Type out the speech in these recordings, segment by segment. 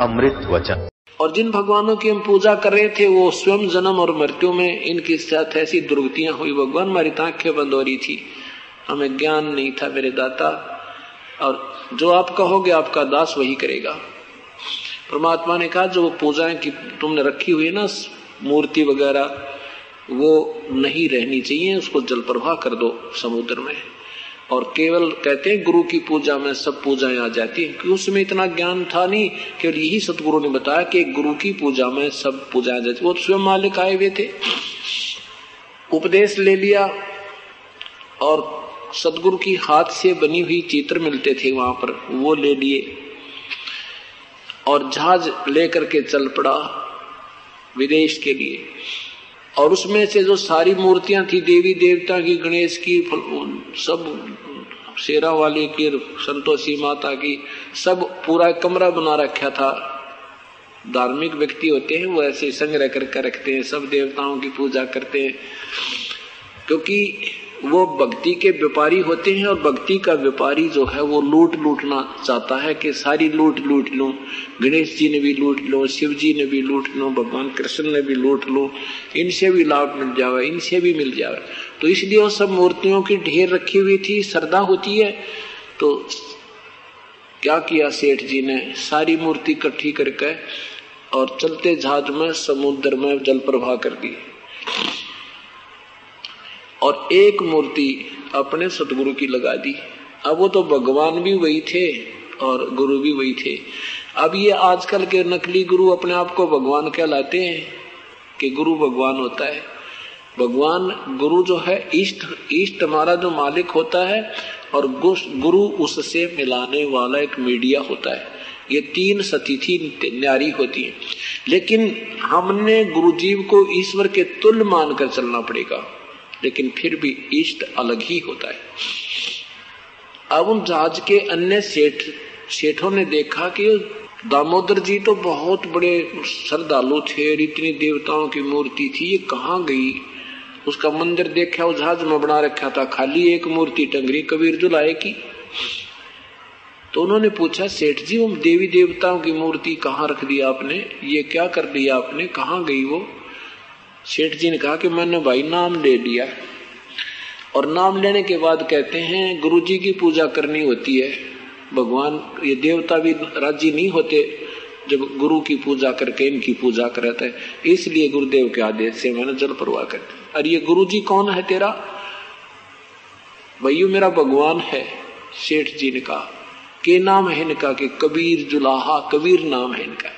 अमृत वचन। और जिन भगवानों की हम पूजा कर रहे थे, वो स्वयं जन्म और मृत्यु में इनके साथ ऐसी दुर्गतियाँ हुई। भगवान हमारी आँखें बंद हो रही थी। हमें ज्ञान नहीं था मेरे दाता। और जो आप कहोगे, आपका दास वही करेगा। परमात्मा ने कहा, जो वो पूजाएँ की तुमने रखी हुई है ना, मूर्ति वगैरह, वो नहीं रहनी चाहिए, उसको जल प्रवाह कर दो समुद्र में। और केवल कहते हैं गुरु की पूजा में सब पूजाएँ आ जाती है, क्योंकि उसमें इतना ज्ञान था नहीं, केवल यही सतगुरु ने बताया कि गुरु की पूजा में सब पूजा आ जाती वो स्वयं मालिक आए हुए थे, उपदेश ले लिया और सदगुरु की हाथ से बनी हुई चित्र मिलते थे वहाँ पर, वो ले लिए और जहाज़ लेकर के चल पड़ा विदेश के लिए। और उसमें से जो सारी मूर्तियाँ थी, देवी देवता की, गणेश की सब शेरा वाली की, संतोषी माता की, सब पूरा कमरा बना रखा था। धार्मिक व्यक्ति होते हैं, वो ऐसे संग्रह करके रखते हैं, सब देवताओं की पूजा करते हैं। क्योंकि वो भक्ति के व्यापारी होते हैं और भक्ति का व्यापारी जो है वो लूट लूटना चाहता है कि सारी लूट लूट लो। गणेश जी ने भी लूट लो, शिव जी ने भी लूट लो, भगवान कृष्ण ने भी लूट लो। इनसे भी लाभ मिल जावे, इनसे भी मिल जावे। तो इसलिए वो सब मूर्तियों की ढेर रखी हुई थी, श्रद्धा होती है। तो क्या किया सेठ जी ने? सारी मूर्ति इकट्ठी करके और चलते जहाज़ में, समुद्र में जल प्रवाह कर दी। एक मूर्ति अपने सतगुरु की लगा दी। अब वो तो भगवान भी वही थे और गुरु भी वही थे। अब ये आजकल के नकली गुरु अपने आप को भगवान कहलाते हैं कि गुरु भगवान होता है। भगवान गुरु जो है इष्ट इष्ट हमारा जो मालिक होता है और गुरु उससे मिलाने वाला एक मीडिया होता है। ये तीन सतिथि न्यारी होती है। लेकिन हमने गुरुजीव को ईश्वर के तुल्य मानकर चलना पड़ेगा। लेकिन फिर भी इष्ट अलग ही होता है। अब जहाज़ के अन्य सेठ, सेठों ने देखा कि दामोदर जी तो बहुत बड़े श्रद्धालु थे और इतनी देवताओं की मूर्ति थी। ये कहाँ गई? उसका मंदिर देखा, उस जहाज़ में बना रखा था। खाली एक मूर्ति टंगरी कबीर जुलाए की। तो उन्होंने पूछा, सेठ जी वो देवी देवताओं की मूर्ति कहाँ रख दी आपने? ये क्या कर दिया आपने? कहाँ गई वो? सेठ जी ने कहा कि मैंने भाई नाम ले लिया। और नाम लेने के बाद कहते हैं गुरु जी की पूजा करनी होती है। भगवान, ये देवता भी राज़ी नहीं होते जब गुरु की पूजा करके इनकी पूजा करते हैं। इसलिए गुरुदेव के आदेश से मैंने जल प्रवाह कर और ये गुरु जी कौन है तेरा? भैया मेरा भगवान है, सेठ जी ने कहा। के नाम है इनका कि कबीर जुलाहा, कबीर नाम है इनका।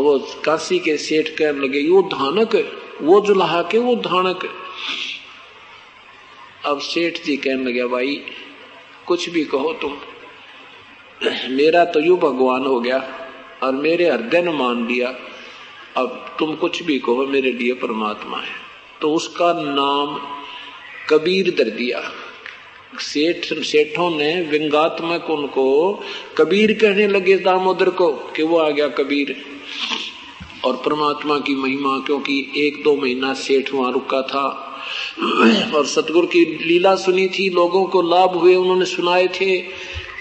वो काशी के सेठ कहने लगे वो धानक वो जुलाहा के, वो धानक अब सेठ जी कहने लगे, भाई, कुछ भी कहो तुम। मेरा तो यू भगवान हो गया और मेरे हृदय ने मान लिया। अब तुम कुछ भी कहो, मेरे लिए परमात्मा है। तो उसका नाम कबीर दर दिया। सेठ, सेठों ने व्यंगात्मक उनको कबीर कहने लगे, दामोदर को, कि वो आ गया कबीर। और परमात्मा की महिमा, क्योंकि एक दो महीना सेठ वहाँ रुका था। और सतगुरु की लीला सुनी थी, लोगों को लाभ हुए उन्होंने सुनाए थे।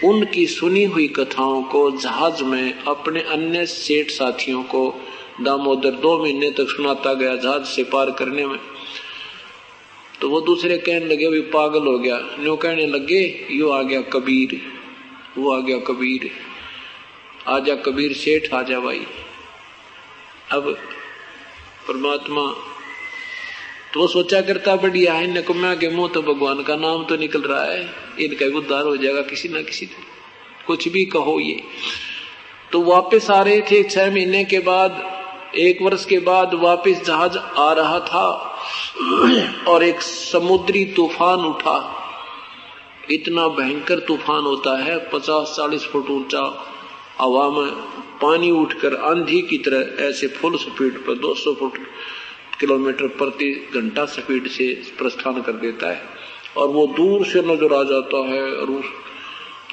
उनकी सुनी हुई कथाओं को जहाज़ में अपने अन्य सेठ साथियों को दामोदर दो महीने तक सुनाता गया जहाज़ से पार करने में। तो वो दूसरे कहने लगे, अभी पागल हो गया। न्यू कहने लगे, यो आ गया कबीर, वो आ गया कबीर। आजा कबीर सेठ आजा भाई। अब परमात्मा तो वो सोचा करता बढ़िया है नकम्या के मुँह तो भगवान का नाम तो निकल रहा है। इनका भी उद्धार हो जाएगा किसी ना किसी कुछ भी कहो ये। तो वापस आ रहे थे छह महीने के बाद, एक वर्ष के बाद वापस जहाज़ आ रहा था और एक समुद्री तूफ़ान उठा। इतना भयंकर तूफ़ान होता है, पचास चालीस फुट ऊँचा हवा में। पानी उठकर आंधी की तरह ऐसे फुल स्पीड पर 200 फुट किलोमीटर प्रति घंटा स्पीड से प्रस्थान कर देता है और वो दूर से नज़र आ जाता है और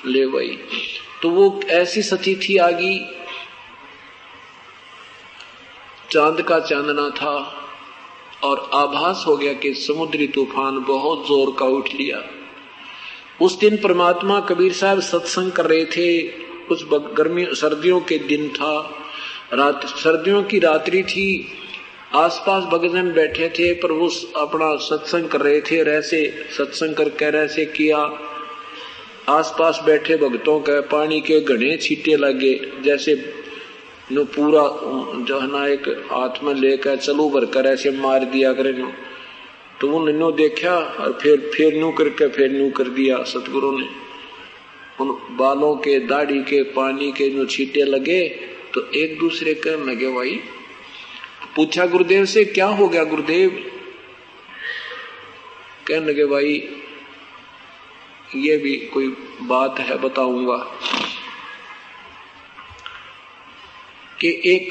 ले भाई तो वो ऐसी सती थी आगी। चाँद का चांदना था और आभास हो गया कि समुद्री तूफ़ान बहुत ज़ोर का उठ लिया। उस दिन परमात्मा कबीर साहब सत्संग कर रहे थे। कुछ गर्मी, सर्दियों के दिन था। रात, सर्दियों की रात्रि थी। आसपास भगजन बैठे थे, पर वो अपना सत्संग कर रहे थे ऐसे सत्संग कर कह ऐसे किया। आसपास बैठे भक्तों के पानी के घने छीटे लगे, जैसे नो पूरा, जो है ना, एक हाथ में लेकर चलो भर कर ऐसे मार दिया करे नो। तो वो नो देखा और फिर फिर नू करके, फिर नू कर दिया सतगुरु ने। उन बालों के दाढ़ी के पानी के जो छीटे लगे तो एक दूसरे कहने लगे भाई पूछा गुरुदेव से क्या हो गया गुरुदेव? कहने लगे भाई ये भी कोई बात है बताऊँगा। कि एक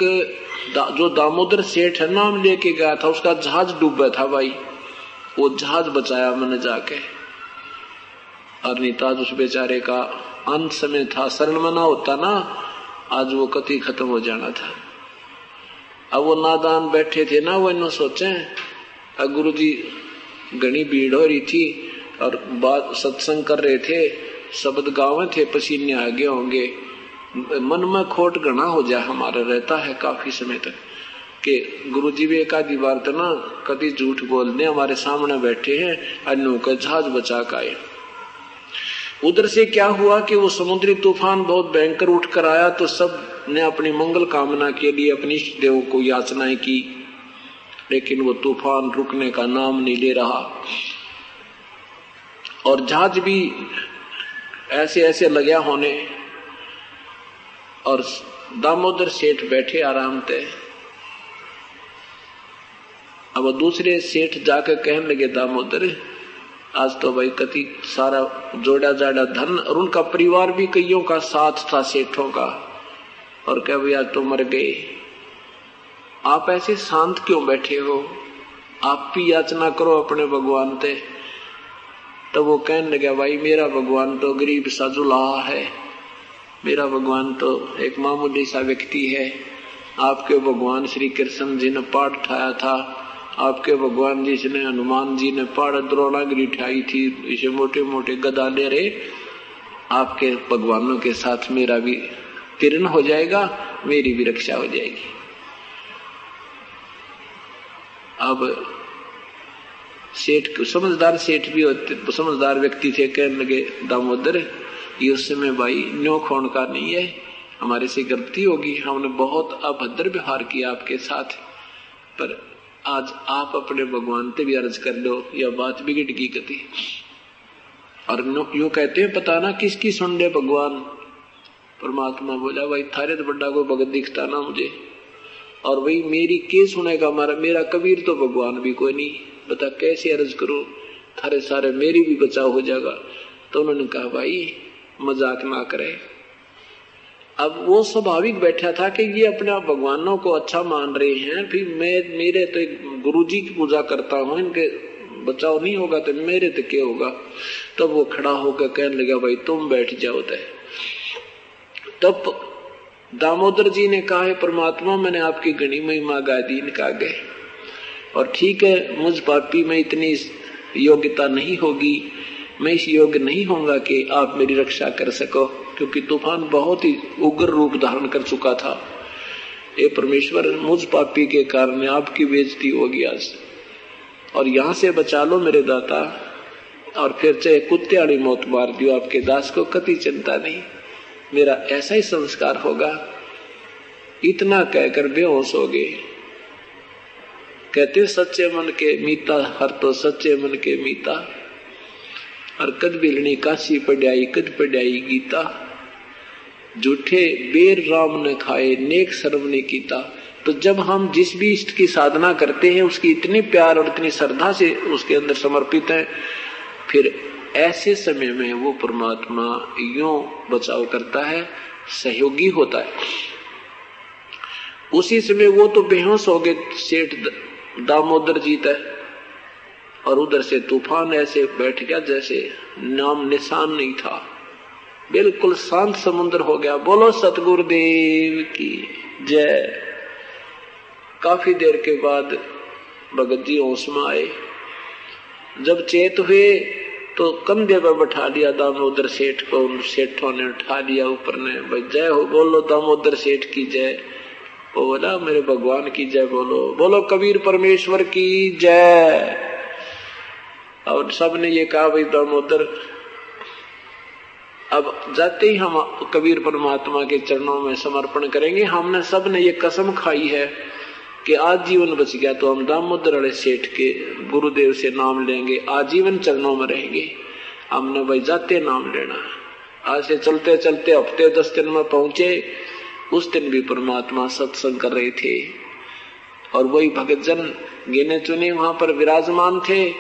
दा, जो दामोदर सेठ है नाम लेके गया था उसका जहाज़ डूबा था भाई। वो जहाज़ बचाया मैंने जाके। और नीताज उस बेचारे का अंत समय था, शरण मना होता ना, आज वो कति खत्म हो जाना था। अब वो नादान बैठे थे ना, वो इन सोचे, अब गुरु जी घनी भीड़ हो रही थी और बात सत्संग कर रहे थे, शब्द गावे थे, पसीने आगे होंगे। मन में खोट घना हो जाए, हमारा रहता है काफ़ी समय तक कि गुरु जी भी एक आधी बार तो ना कभी झूठ बोलने हमारे सामने बैठे हैं अन्नों का जहाज़ बचा का आए। उधर से क्या हुआ कि वो समुद्री तूफ़ान बहुत भयंकर उठ कर आया तो सबने अपनी मंगल कामना के लिए अपने इष्ट देव को याचनाएँ की, लेकिन वो तूफ़ान रुकने का नाम नहीं ले रहा। और जहाज़ भी ऐसे ऐसे लगे होने, और दामोदर सेठ बैठे आराम थे अब दूसरे सेठ जाकर कहने लगे, दामोदर आज तो भाई कति सारा जोड़ा जाड़ा धन और उनका परिवार भी कईयों का साथ था, सेठों का। और क्या भैया तो मर गए। आप ऐसे शांत क्यों बैठे हो? आप भी याचना करो अपने भगवान ते। तो वो कहने लगे, भाई, मेरा भगवान तो गरीब सा है। मेरा भगवान तो एक मामूली सा व्यक्ति है। आपके भगवान श्री कृष्ण जी ने पाठ उठाया था। आपके भगवान जी ने हनुमान जी ने पाठ द्रोणागिरी उठाई थी इसे मोटे मोटे गदा ले रहे। आपके भगवानों के साथ मेरा भी तीर्ण हो जाएगा, मेरी भी रक्षा हो जाएगी। अब सेठ, समझदार सेठ भी होते, समझदार व्यक्ति थे, कहने लगे, दामोदर, ये उस समय भाई न्यो खोण का नहीं है, हमारे से गलती होगी, हमने बहुत अभद्र व्यवहार किया आपके साथ, पर आज आप अपने भगवान से भी अर्ज़ कर लो यह बात बिगड़ की गति और यूँ कहते हैं, पता ना किसकी सुन ले भगवान। परमात्मा बोला, भाई, थारे तो बड़ा कोई भगत दिखता ना मुझे। और भाई, मेरी के सुनेगा हमारा मेरा कबीर तो भगवान भी कोई नहीं। बता, कैसे अर्ज़ करो? थारे सारे मेरी भी बचाव हो जाएगा। तो उन्होंने कहा, भाई, मज़ाक ना करे। अब वो स्वाभाविक बैठा था कि ये अपने आप भगवानों को अच्छा मान रहे हैं, फिर मैं, मेरे तो एक गुरु जी की पूजा करता हूँ, इनके बचाव नहीं होगा तो मेरे तो क्या होगा? तब वो खड़ा होकर कहने लगा, भाई, तुम बैठ जाओ तो। तब दामोदर जी ने कहा, है परमात्मा, मैंने आपकी गणी महिमा गा दी, इनका गए और ठीक है, मुझ पापी में इतनी योग्यता नहीं होगी, मैं इस योग्य नहीं होगा कि आप मेरी रक्षा कर सको। क्योंकि तूफ़ान बहुत ही उग्र रूप धारण कर चुका था। ये परमेश्वर, मुझ पापी के कारण आपकी बेजती होगी आज। और यहाँ से बचा लो मेरे दाता, और फिर चाहे कुत्ते वाली मौत मार दियो। आपके दास को कति चिंता नहीं। मेरा ऐसा ही संस्कार होगा। इतना कहकर बेहोश हो गए। कहते सच्चे मन के मीता, हर तो सच्चे मन के मीता। और कद बिलनी काशी पढ़ाई, कद पढ़ाई गीता। झूठे बेर राम ने खाए, नेक सर्व ने कीता। तो जब हम जिस भी इष्ट की साधना करते हैं, उसकी इतनी प्यार और इतनी श्रद्धा से उसके अंदर समर्पित है, फिर ऐसे समय में वो परमात्मा यो बचाव करता है, सहयोगी होता है। उसी समय वो तो बेहोश हो गए, सेठ दामोदर जी तय और उधर से तूफ़ान ऐसे बैठ गया जैसे नाम निशान नहीं था। बिल्कुल शांत समुद्र हो गया। बोलो, सतगुरुदेव की जय। काफ़ी देर के बाद भगत जी होश में आए। जब चेत हुए तो कंधे पर बैठा लिया, दामोदर सेठ को, उन सेठों ने उठा दिया ऊपर ने। भाई, जय हो, बोलो, दामोदर सेठ की जय। वो बोला मेरे भगवान की जय बोलो। बोलो, कबीर परमेश्वर की जय। और सबने ये कहा, भाई, दामोदर अब जाते ही हम कबीर परमात्मा के चरणों में समर्पण करेंगे। हमने सबने ये कसम खाई है कि आजीवन बच गया तो हम दामोदर सेठ के गुरुदेव से नाम लेंगे। आजीवन चरणों में रहेंगे। हमने भाई जाते नाम लेना। है आज से चलते चलते हफ़्ते दस दिन में पहुँचे। उस दिन भी परमात्मा सत्संग कर रहे थे। और वही भगत जन गिने चुने वहाँ पर विराजमान थे।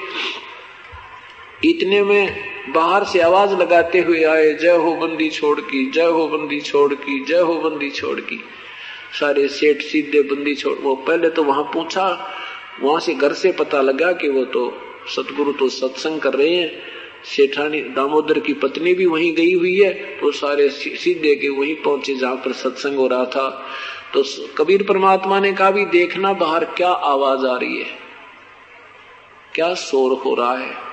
इतने में बाहर से आवाज़ लगाते हुए आए, जय हो बंदी छोड़ की, जय हो बंदी छोड़ की, जय हो बंदी छोड़ की। सारे सेठ सीधे बंदी छोड़, वो पहले तो वहाँ पूछा, वहाँ से घर से पता लगा कि वो तो सतगुरु तो सत्संग कर रहे हैं। सेठानी दामोदर की पत्नी भी वहीं गई हुई है तो सारे सीधे के वहीं पहुँचे जहाँ पर सत्संग हो रहा था। तो कबीर परमात्मा ने कहा भी देखना बाहर क्या आवाज़ आ रही है, क्या शोर हो रहा है।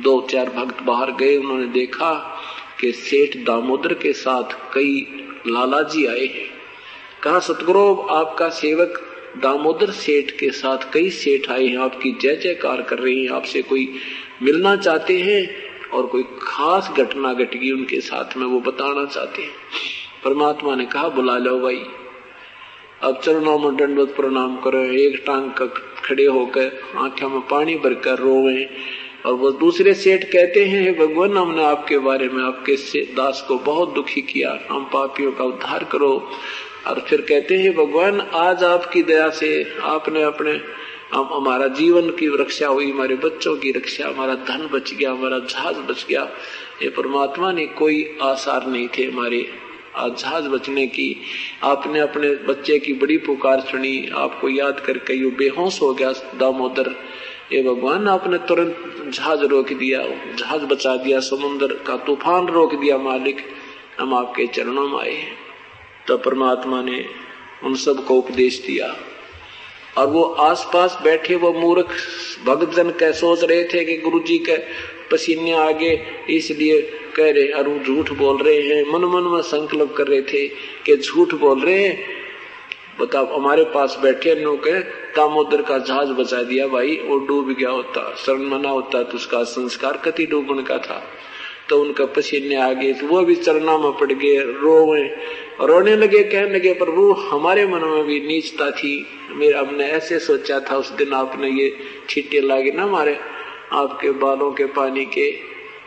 दो चार भक्त बाहर गए, उन्होंने देखा कि सेठ दामोदर के साथ कई लालाजी आए हैं। कहा, सतगुरु, आपका सेवक दामोदर सेठ के साथ कई सेठ आए हैं। आपकी जय जयकार कर रहे हैं। आपसे कोई मिलना चाहते हैं और कोई खास घटना घटगी उनके साथ में, वो बताना चाहते हैं। परमात्मा ने कहा, बुला लो भाई। अब चरणों में दंडवत प्रणाम करो। एक टांग खड़े होकर आँखों में पानी भरकर रोवे और वो दूसरे सेठ कहते हैं भगवान, हमने आपके बारे में आपके दास को बहुत दुखी किया। हम पापियों का उद्धार करो। और फिर कहते हैं भगवान, आज आपकी दया से आपने अपने हम हमारा जीवन की रक्षा हुई, हमारे बच्चों की रक्षा, हमारा धन बच गया, हमारा जहाज़ बच गया। ये परमात्मा, ने कोई आसार नहीं थे हमारे। जहाज़ बचने की आपने अपने बच्चे की बड़ी पुकार सुनी। आपको याद करके यू बेहोश हो गया, दामोदर। ये भगवान, आपने तुरंत जहाज़ रोक दिया, जहाज़ बचा दिया समुन्द्र का तूफ़ान रोक दिया मालिक। हम आपके चरणों में आए हैं। तो परमात्मा ने उन सबको उपदेश दिया। और वो आसपास बैठे, वो मूर्ख भक्त जन कह सोच रहे थे कि गुरु जी के पसीने आगे, इसलिए कह रहे और झूठ बोल रहे हैं। मन मन में संकल्प कर रहे थे कि झूठ बोल रहे हैं। बताओ, हमारे पास बैठे नो के दामोदर का जहाज़ बचा दिया, भाई, वो डूब गया होता, शरण मना होता तो उसका संस्कार कति डूबने का था। तो उनका पसीने आ गए तो वो भी चरना में पड़ गए रोवे रोने लगे, कहने लगे, प्रभु, हमारे मन में भी नीचता थी। मेरा, हमने ऐसे सोचा था, उस दिन आपने ये छीटे लागे ना हमारे आपके बालों के पानी के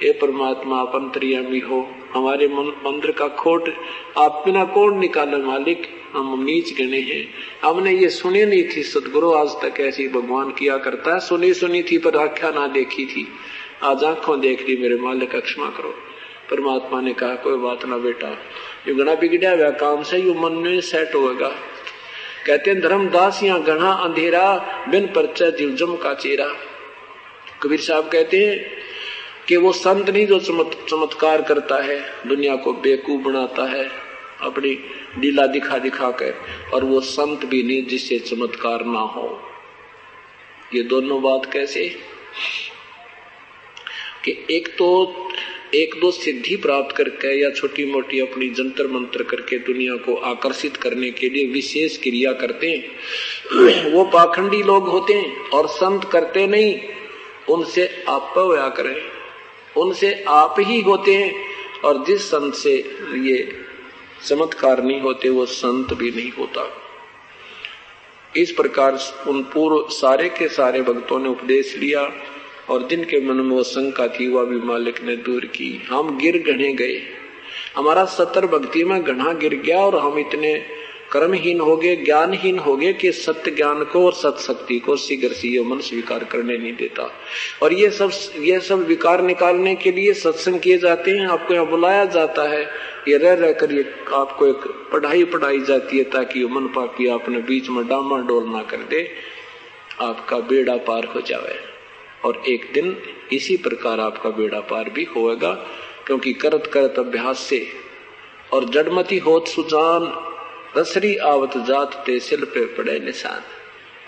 ये परमात्मा, आप अंतरियामी हो। हमारे मंत्र का खोट आप बिना कौन निकाले मालिक हम नीच गणे हैं। हमने ये सुने नहीं थी, सदगुरु आज तक ऐसी भगवान किया करता है। सुनी सुनी थी, पर आख्या ना देखी थी। आज आँखों देख ली, मेरे मालिक क्षमा करो। परमात्मा ने कहा, कोई बात ना बेटा, यू गणा बिगड़िया हुआ काम से, यू मन में सेट होगा कहते हैं धर्मदास या गणा अंधेरा, बिन परचय जीवजम का चेहरा। कबीर साहब कहते हैं कि वो संत नहीं जो चमत्कार करता है, दुनिया को बेकूफ बनाता है। अपनी लीला दिखा दिखा कर और वो संत भी नहीं जिससे चमत्कार ना हो। ये दोनों बात कैसे? कि एक तो एक दो सिद्धि प्राप्त करके या छोटी मोटी अपनी जंतर मंत्र करके दुनिया को आकर्षित करने के लिए विशेष क्रिया करते हैं, वो पाखंडी लोग होते हैं और संत करते नहीं, उनसे आप करें, उनसे आप ही होते हैं और जिस संत से ये चमत्कार नहीं होते वो संत भी नहीं होता। इस प्रकार उन पूर्व सारे के सारे भक्तों ने उपदेश लिया और जिनके मन में वो शंका थी वह भी मालिक ने दूर की। हम गिर गणे गए। हमारा सतर भक्ति में घना गिर गया और हम इतने कर्महीन हो गए ज्ञानहीन हो गए कि सत्य ज्ञान को और सत शक्ति को शीघ्र से मन स्वीकार करने नहीं देता। और ये सब ये सब विकार निकालने के लिए सत्संग किए जाते हैं, आपको यहाँ बुलाया जाता है। ये रह रह कर ये आपको एक पढ़ाई पढ़ाई जाती है ताकि ये मन पापी अपने बीच में डामा डोल ना कर दे, आपका बेड़ा पार हो जाए और एक दिन इसी प्रकार आपका बेड़ा पार भी होएगा, क्योंकि करत करत अभ्यास से और जड़मती होत सुजान रसरी आवत जात ते सिल पे पड़े निशान।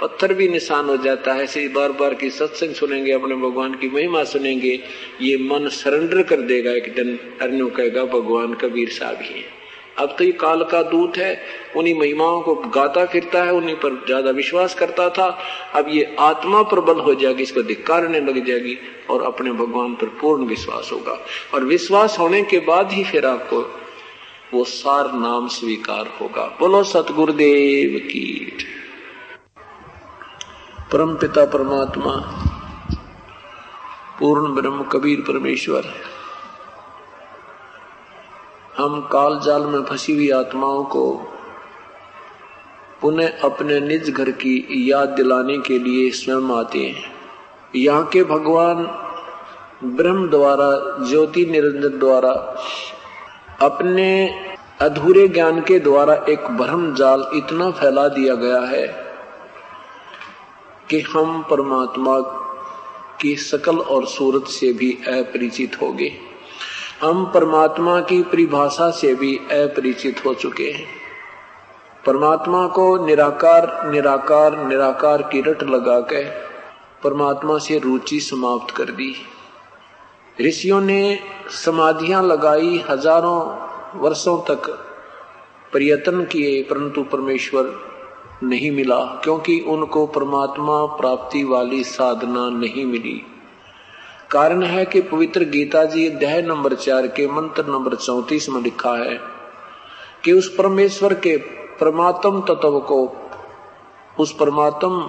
पत्थर भी निशान हो जाता है ऐसे बार बार की सत्संग सुनेंगे, अपने भगवान की महिमा सुनेंगे। ये मन सरेंडर कर देगा, एक दिन अर्नु कहेगा, भगवान कबीर साहब ही है। अब तो ये काल का दूत है, उन्हीं महिमाओं को गाता फिरता है, उन्हीं पर ज़्यादा विश्वास करता था। अब ये आत्मा प्रबल हो जाएगी, इसको धिकारने लग जाएगी, और अपने भगवान पर पूर्ण विश्वास होगा। और विश्वास होने के बाद ही फिर आपको वो सार नाम स्वीकार होगा। बोलो, सतगुरुदेव की परम पिता, परमात्मा, पूर्ण ब्रह्म कबीर परमेश्वर, हम काल जाल में फंसी हुई आत्माओं को पुनः अपने निज घर की याद दिलाने के लिए स्वयं आते हैं। यहाँ के भगवान ब्रह्म द्वारा, ज्योति निरंजन द्वारा अपने अधूरे ज्ञान के द्वारा एक भ्रम जाल इतना फैला दिया गया है कि हम परमात्मा की सकल और सूरत से भी अपरिचित हो गए हम परमात्मा की परिभाषा से भी अपरिचित हो चुके हैं। परमात्मा को निराकार निराकार निराकार की रट लगा के परमात्मा से रुचि समाप्त कर दी। ऋषियों ने समाधियाँ लगाई हज़ारों वर्षों तक। प्रयत्न किए, परंतु परमेश्वर नहीं मिला, क्योंकि उनको परमात्मा प्राप्ति वाली साधना नहीं मिली। कारण है कि पवित्र गीता जी अध्याय नंबर चार के मंत्र नंबर चौतीस में लिखा है कि उस परमेश्वर के परमात्म तत्व को, उस परमात्म,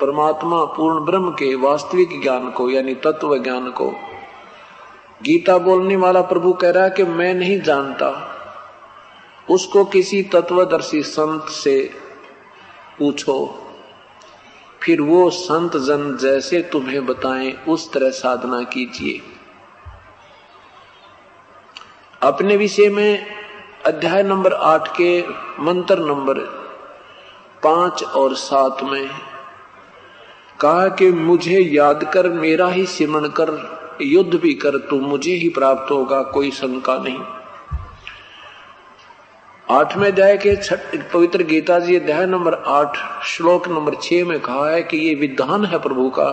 परमात्मा पूर्ण ब्रह्म के वास्तविक ज्ञान को, यानी तत्व ज्ञान को गीता बोलने वाला प्रभु कह रहा है कि मैं नहीं जानता उसको किसी तत्वदर्शी संत से पूछो। फिर वो संत जन जैसे तुम्हें बताएँ, उस तरह साधना कीजिए। अपने विषय में अध्याय नंबर आठ के मंत्र नंबर पाँच और सात में कहा कि मुझे याद कर, मेरा ही सिमरण कर। युद्ध भी कर, तू मुझे ही प्राप्त होगा, कोई शंका नहीं। आठवें अध्याय के पवित्र गीता जी अध्याय नंबर आठ, श्लोक नंबर छह में कहा है कि ये विधान है प्रभु का,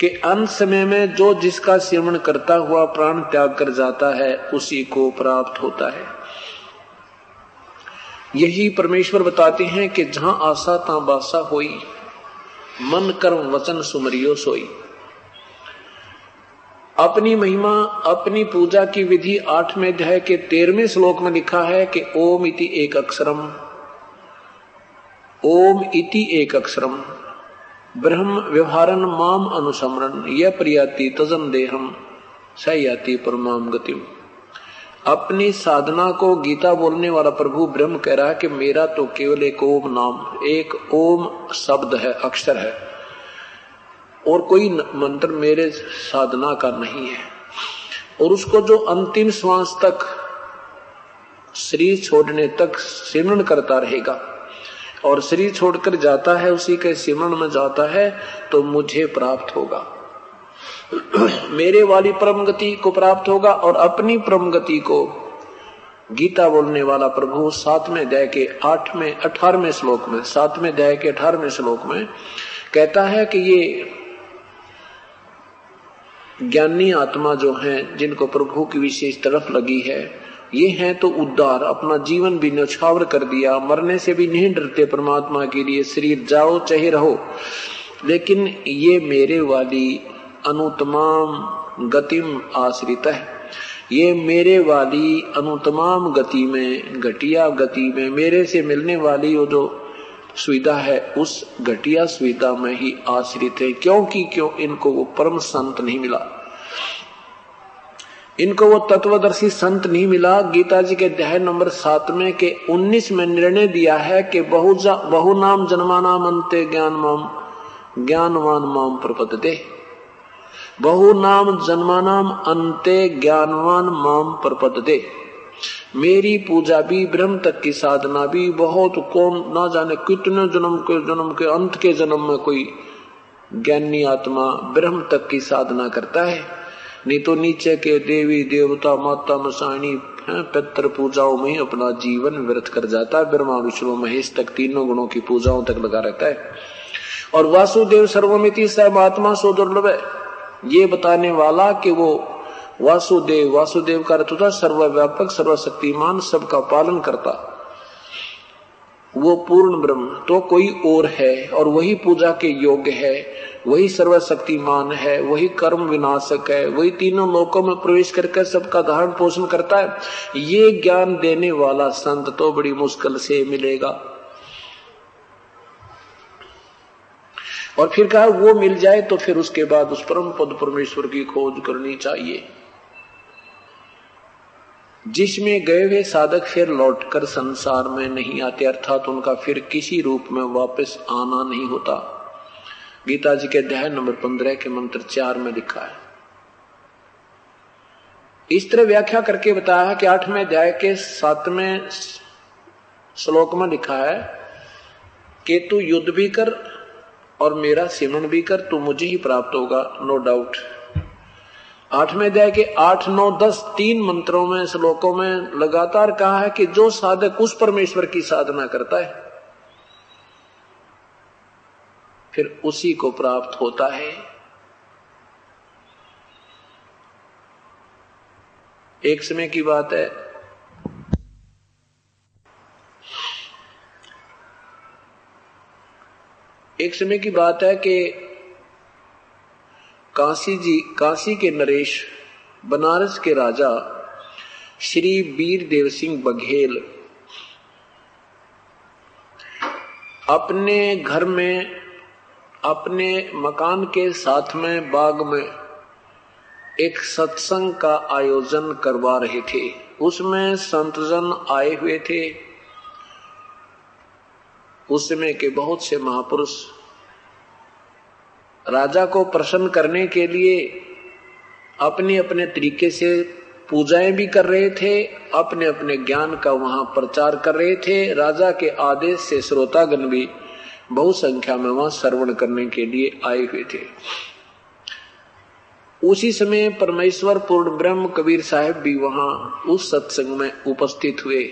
कि अंत समय में जो जिसका सेवन करता हुआ प्राण त्याग कर जाता है, उसी को प्राप्त होता है। यही परमेश्वर बताते हैं कि जहाँ आशा ता बासा होई, मन कर्म वचन सुमरियो सोई। अपनी महिमा, अपनी पूजा की विधि आठवें अध्याय के तेरहवें श्लोक में लिखा है कि ओम इति एक अक्षरम ओम इति एक अक्षरम ब्रह्म व्यवहारन माम अनुसमरण यह प्रियाति तजन देहम। सयाति परमाम गतिम। अपनी साधना को गीता बोलने वाला प्रभु ब्रह्म कह रहा है कि मेरा तो केवल एक ओम नाम, एक ओम शब्द है, अक्षर है। और कोई मंत्र मेरे साधना का नहीं है। और उसको जो अंतिम श्वास तक शरीर छोड़ने तक सिमरण करता रहेगा। और शरीर छोड़कर जाता है, उसी के सिमरण में जाता है तो मुझे प्राप्त होगा। मेरे वाली परम गति को प्राप्त होगा और अपनी परम गति को गीता बोलने वाला प्रभु सातवें अध्याय के आठवें, अठारहवें श्लोक में, सातवें अध्याय के अठारहवें श्लोक में कहता है कि ये ज्ञानी आत्मा जो है, जिनको प्रभु की विशेष तरफ़ लगी है, ये हैं तो उद्धार, अपना जीवन भी न्यौछावर कर दिया, मरने से भी नहीं डरते परमात्मा के लिए, शरीर जाओ चाहे रहो। लेकिन ये मेरे वाली अनुतमाम गतिम आश्रित है। ये मेरे वाली अनुतमाम गति में, घटिया गति में, मेरे से मिलने वाली वो जो सुविधा है, उस घटिया सुविधा में ही आश्रित है। क्योंकि क्यों? इनको वो परम संत नहीं मिला। इनको वो तत्वदर्शी संत नहीं मिला। गीता जी के अध्याय नंबर सात में के उन्नीस में निर्णय दिया है कि बहु बहु नाम जन्मानाम अंत्य ज्ञान माम ज्ञानवान माम प्रपदते बहु नाम जन्मानाम अंत्य ज्ञानवान माम प्रपदते मेरी पूजा भी, ब्रह्म तक की साधना भी, बहुत कौन ना जाने कितने जन्म के जन्म के, अंत के जन्म में कोई ज्ञानी आत्मा ब्रह्म तक की साधना करता है। नहीं तो नीचे के देवी, देवता, माता, मसाणी पितर पूजाओं में अपना जीवन व्यर्थ कर जाता है। ब्रह्मा, विष्णु, महेश तक तीनों गुणों की पूजाओं तक लगा रहता है। और वासुदेव सर्वमिति महात्मा सो दुर्लभ ये बताने वाला कि वो वासुदेव वासुदेव का अर्थ होता सर्वव्यापक, सर्वशक्तिमान, सबका पालन करता। वो पूर्ण ब्रह्म तो कोई और है, और वही पूजा के योग्य है, वही सर्वशक्तिमान है, वही कर्म विनाशक है, वही तीनों लोकों में प्रवेश करके सबका धारण पोषण करता है। ये ज्ञान देने वाला संत तो बड़ी मुश्किल से मिलेगा। और फिर कहा, वो मिल जाए तो फिर उसके बाद उस परम पद परमेश्वर की खोज करनी चाहिए। जिसमें गए हुए साधक फिर लौटकर संसार में नहीं आते, अर्थात उनका फिर किसी रूप में वापस आना नहीं होता। गीता जी के अध्याय नंबर पंद्रह के मंत्र चार में लिखा है। इस तरह व्याख्या करके बताया कि आठवें अध्याय के सातवें श्लोक में लिखा है, कि तू युद्ध भी कर और मेरा सिमरण भी कर, तू मुझे ही प्राप्त होगा नो डाउट आठवें अध्याय के आठ, नौ, दस तीन मंत्रों में, श्लोकों में लगातार कहा है कि जो साधक उस परमेश्वर की साधना करता है, फिर उसी को प्राप्त होता है। एक समय की बात है। एक समय की बात है कि काशी जी, काशी के नरेश, बनारस के राजा, श्री वीर देव सिंह बघेल। अपने घर में, अपने मकान के साथ में, बाग में एक सत्संग का आयोजन करवा रहे थे। उसमें संतजन आए हुए थे। उस समय के बहुत से महापुरुष राजा को प्रसन्न करने के लिए अपने अपने तरीके से पूजाएँ भी कर रहे थे अपने अपने ज्ञान का वहाँ प्रचार कर रहे थे। राजा के आदेश से श्रोतागण भी बहु संख्या में वहाँ श्रवण करने के लिए आए हुए थे। उसी समय परमेश्वर पूर्ण ब्रह्म कबीर साहब भी वहाँ उस सत्संग में उपस्थित हुए।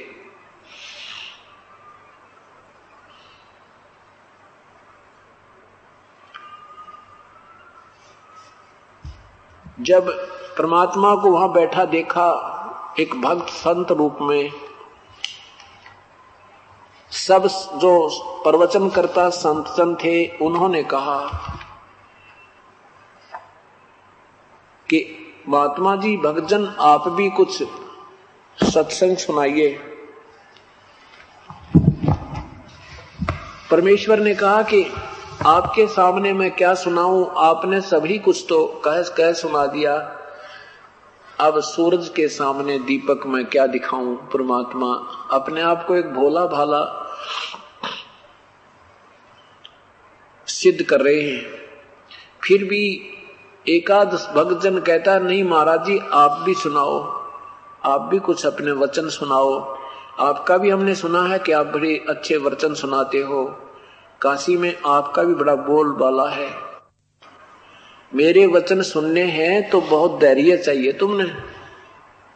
जब परमात्मा को वहाँ बैठा देखा एक भक्त संत रूप में, सब जो प्रवचन करता संतजन थे, उन्होंने कहा कि महात्मा जी, भक्तजन, आप भी कुछ सत्संग सुनाइए। परमेश्वर ने कहा कि आपके सामने मैं क्या सुनाऊं? आपने सभी कुछ तो कह कह सुना दिया। अब सूरज के सामने दीपक में क्या दिखाऊँ? परमात्मा अपने आप को एक भोला भाला सिद्ध कर रहे हैं। फिर भी एकाद भक्तजन कहता नहीं महाराज जी, आप भी सुनाओ। आप भी कुछ अपने वचन सुनाओ। आपका भी हमने सुना है कि आप बड़े अच्छे वचन सुनाते हो। काशी में आपका भी बड़ा बोल बाला है। मेरे वचन सुनने हैं तो बहुत धैर्य चाहिए तुमने।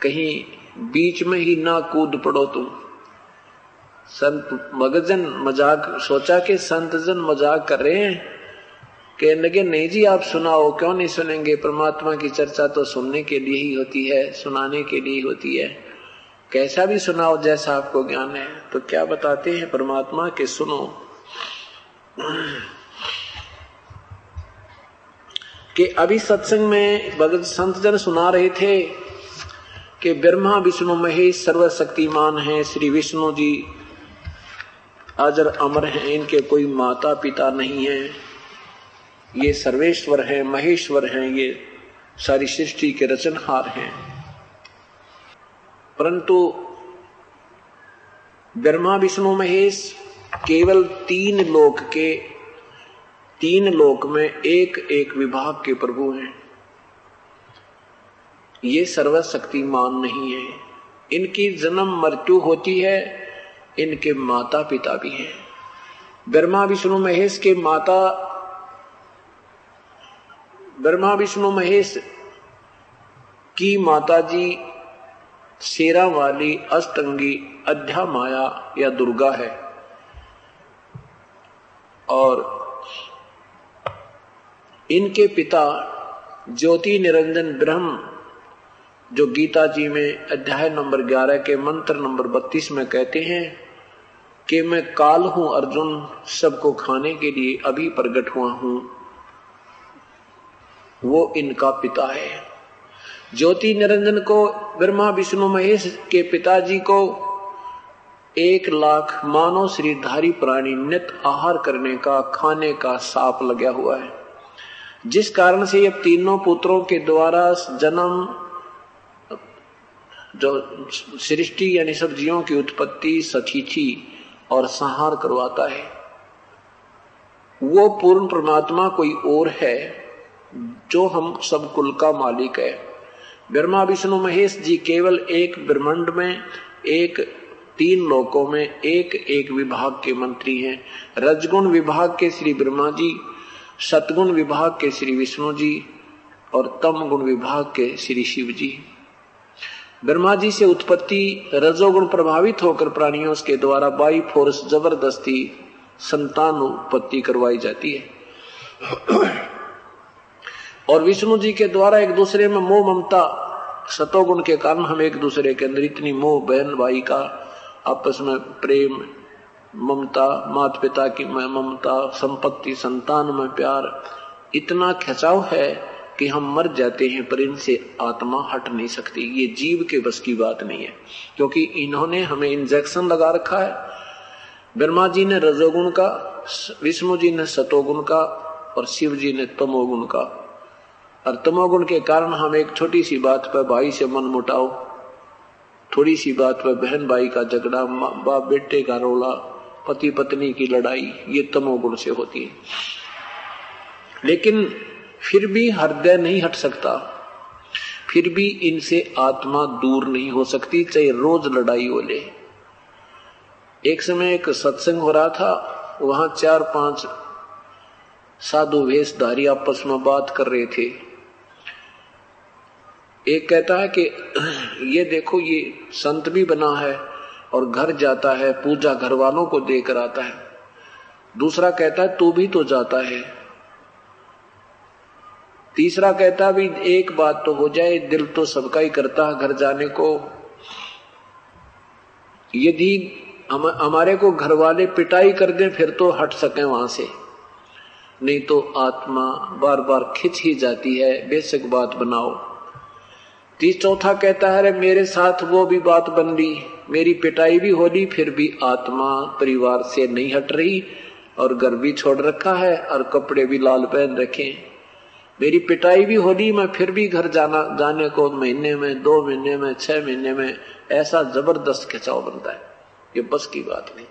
कहीं बीच में ही ना कूद पड़ो तुम। संत मगजन मज़ाक सोचा कि संत जन मज़ाक कर रहे हैं। कहने लगे, नहीं जी, आप सुनाओ, क्यों नहीं सुनेंगे? परमात्मा की चर्चा तो सुनने के लिए ही होती है, सुनाने के लिए ही होती है। कैसा भी सुनाओ, जैसा आपको ज्ञान है। तो क्या बताते हैं परमात्मा के, सुनो। कि अभी सत्संग में भगत संत जन सुना रहे थे कि ब्रह्मा, विष्णु, महेश सर्वशक्तिमान है, श्री विष्णु जी अजर अमर हैं, इनके कोई माता पिता नहीं है। ये सर्वेश्वर हैं, महेश्वर हैं, ये सारी सृष्टि के रचनहार हैं। परंतु ब्रह्मा, विष्णु, महेश केवल तीन लोक के, तीन लोक में एक एक विभाग के प्रभु हैं। ये सर्वशक्तिमान नहीं है। इनकी जन्म मृत्यु होती है, इनके माता पिता भी हैं। ब्रह्मा, विष्णु, महेश के माता, ब्रह्मा, विष्णु, महेश की माताजी शेरा वाली अस्तंगी अध्या माया या दुर्गा है। और इनके पिता ज्योति निरंजन ब्रह्म, जो गीता जी में अध्याय नंबर 11 के मंत्र नंबर 32 में कहते हैं कि मैं काल हूँ अर्जुन, सबको खाने के लिए अभी प्रकट हुआ हूँ। वो इनका पिता है। ज्योति निरंजन को, ब्रह्मा विष्णु महेश के पिताजी को एक लाख मानव श्रीधारी प्राणी नित आहार करने का, खाने का साप लगा हुआ है। जिस कारण से ये तीनों पुत्रों के द्वारा जन्म, जो सृष्टि यानी सब्जियों की उत्पत्ति सतीथि और संहार करवाता है। वो पूर्ण परमात्मा कोई और है, जो हम सब कुल का मालिक है। ब्रह्मा, विष्णु, महेश जी केवल एक ब्रह्मांड में एक तीन लोकों में एक एक विभाग के मंत्री हैं। रजगुण विभाग के श्री ब्रह्मा जी, सतगुण विभाग के श्री विष्णु जी और तम गुण विभाग के श्री शिव जी। ब्रह्मा जी से उत्पत्ति रजोगुण प्रभावित होकर प्राणियों के द्वारा बाई फोर्स ज़बरदस्ती संतान उत्पत्ति करवाई जाती है। और विष्णु जी के द्वारा एक दूसरे में मोह ममता, सतोगुण के कारण हम एक दूसरे के अंदर इतनी मोह, बहन, भाई का आपस में प्रेम, ममता माता पिता की ममता, संपत्ति, संतान में प्यार, इतना खिंचाव है कि हम मर जाते हैं, पर इनसे आत्मा हट नहीं सकती। ये जीव के बस की बात नहीं है, क्योंकि इन्होंने हमें इंजेक्शन लगा रखा है। ब्रह्मा जी ने रजोगुण का, विष्णु जी ने सतोगुण का, और शिव जी ने तमोगुण का। और तमोगुण के कारण हम एक छोटी सी बात पर भाई से मन मुटाओ। थोड़ी सी बात पर बहन भाई का झगड़ा बाप बेटे का रोला पति पत्नी की लड़ाई, ये तमोगुण से होती है। लेकिन फिर भी हृदय नहीं हट सकता। फिर भी इनसे आत्मा दूर नहीं हो सकती, चाहे रोज लड़ाई हो ले। एक समय एक सत्संग हो रहा था, वहाँ चार पाँच साधु वेशधारी आपस में बात कर रहे थे। एक कहता है कि ये देखो ये संत भी बना है और घर जाता है पूजा घर वालों को देकर आता है। दूसरा कहता है तू भी तो जाता है। तीसरा कहता भी एक बात तो हो जाए दिल तो सबका ही करता है घर जाने को। यदि हम, हमारे को घर वाले पिटाई कर दें फिर तो हट सके वहाँ से। नहीं तो आत्मा बार बार खिंच ही जाती है बेसिक बात बनाओ। तीस चौथा कहता है मेरे साथ वो भी बात बन ली मेरी पिटाई भी हो ली फिर भी आत्मा परिवार से नहीं हट रही और घर भी छोड़ रखा है और कपड़े भी लाल पहन रखे मेरी पिटाई भी होली मैं फिर भी घर जाना, जाने को महीने में, दो महीने में, छह महीने में ऐसा ज़बरदस्त खिंचाव बनता है। ये बस की बात नहीं।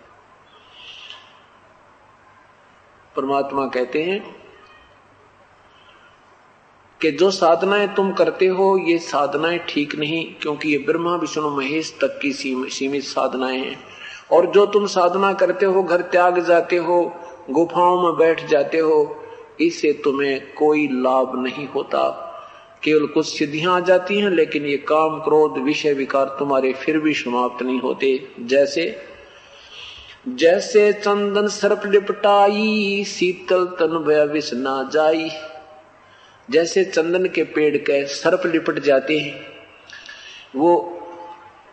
परमात्मा कहते हैं कि जो साधनाएँ तुम करते हो, ये साधनाएँ ठीक नहीं, क्योंकि ये ब्रह्मा, विष्णु, महेश तक की सीमित साधनाएँ हैं। और जो तुम साधना करते हो, घर त्याग जाते हो, गुफाओं में बैठ जाते हो इससे तुम्हें कोई लाभ नहीं होता। केवल कुछ सिद्धियाँ आ जाती हैं, लेकिन ये काम, क्रोध, विषय, विकार तुम्हारे फिर भी समाप्त नहीं होते। जैसे जैसे चंदन सर्प लिपटाई, शीतल तन विष ना जाई जैसे चंदन के पेड़ के सर्प लिपट जाते हैं, वो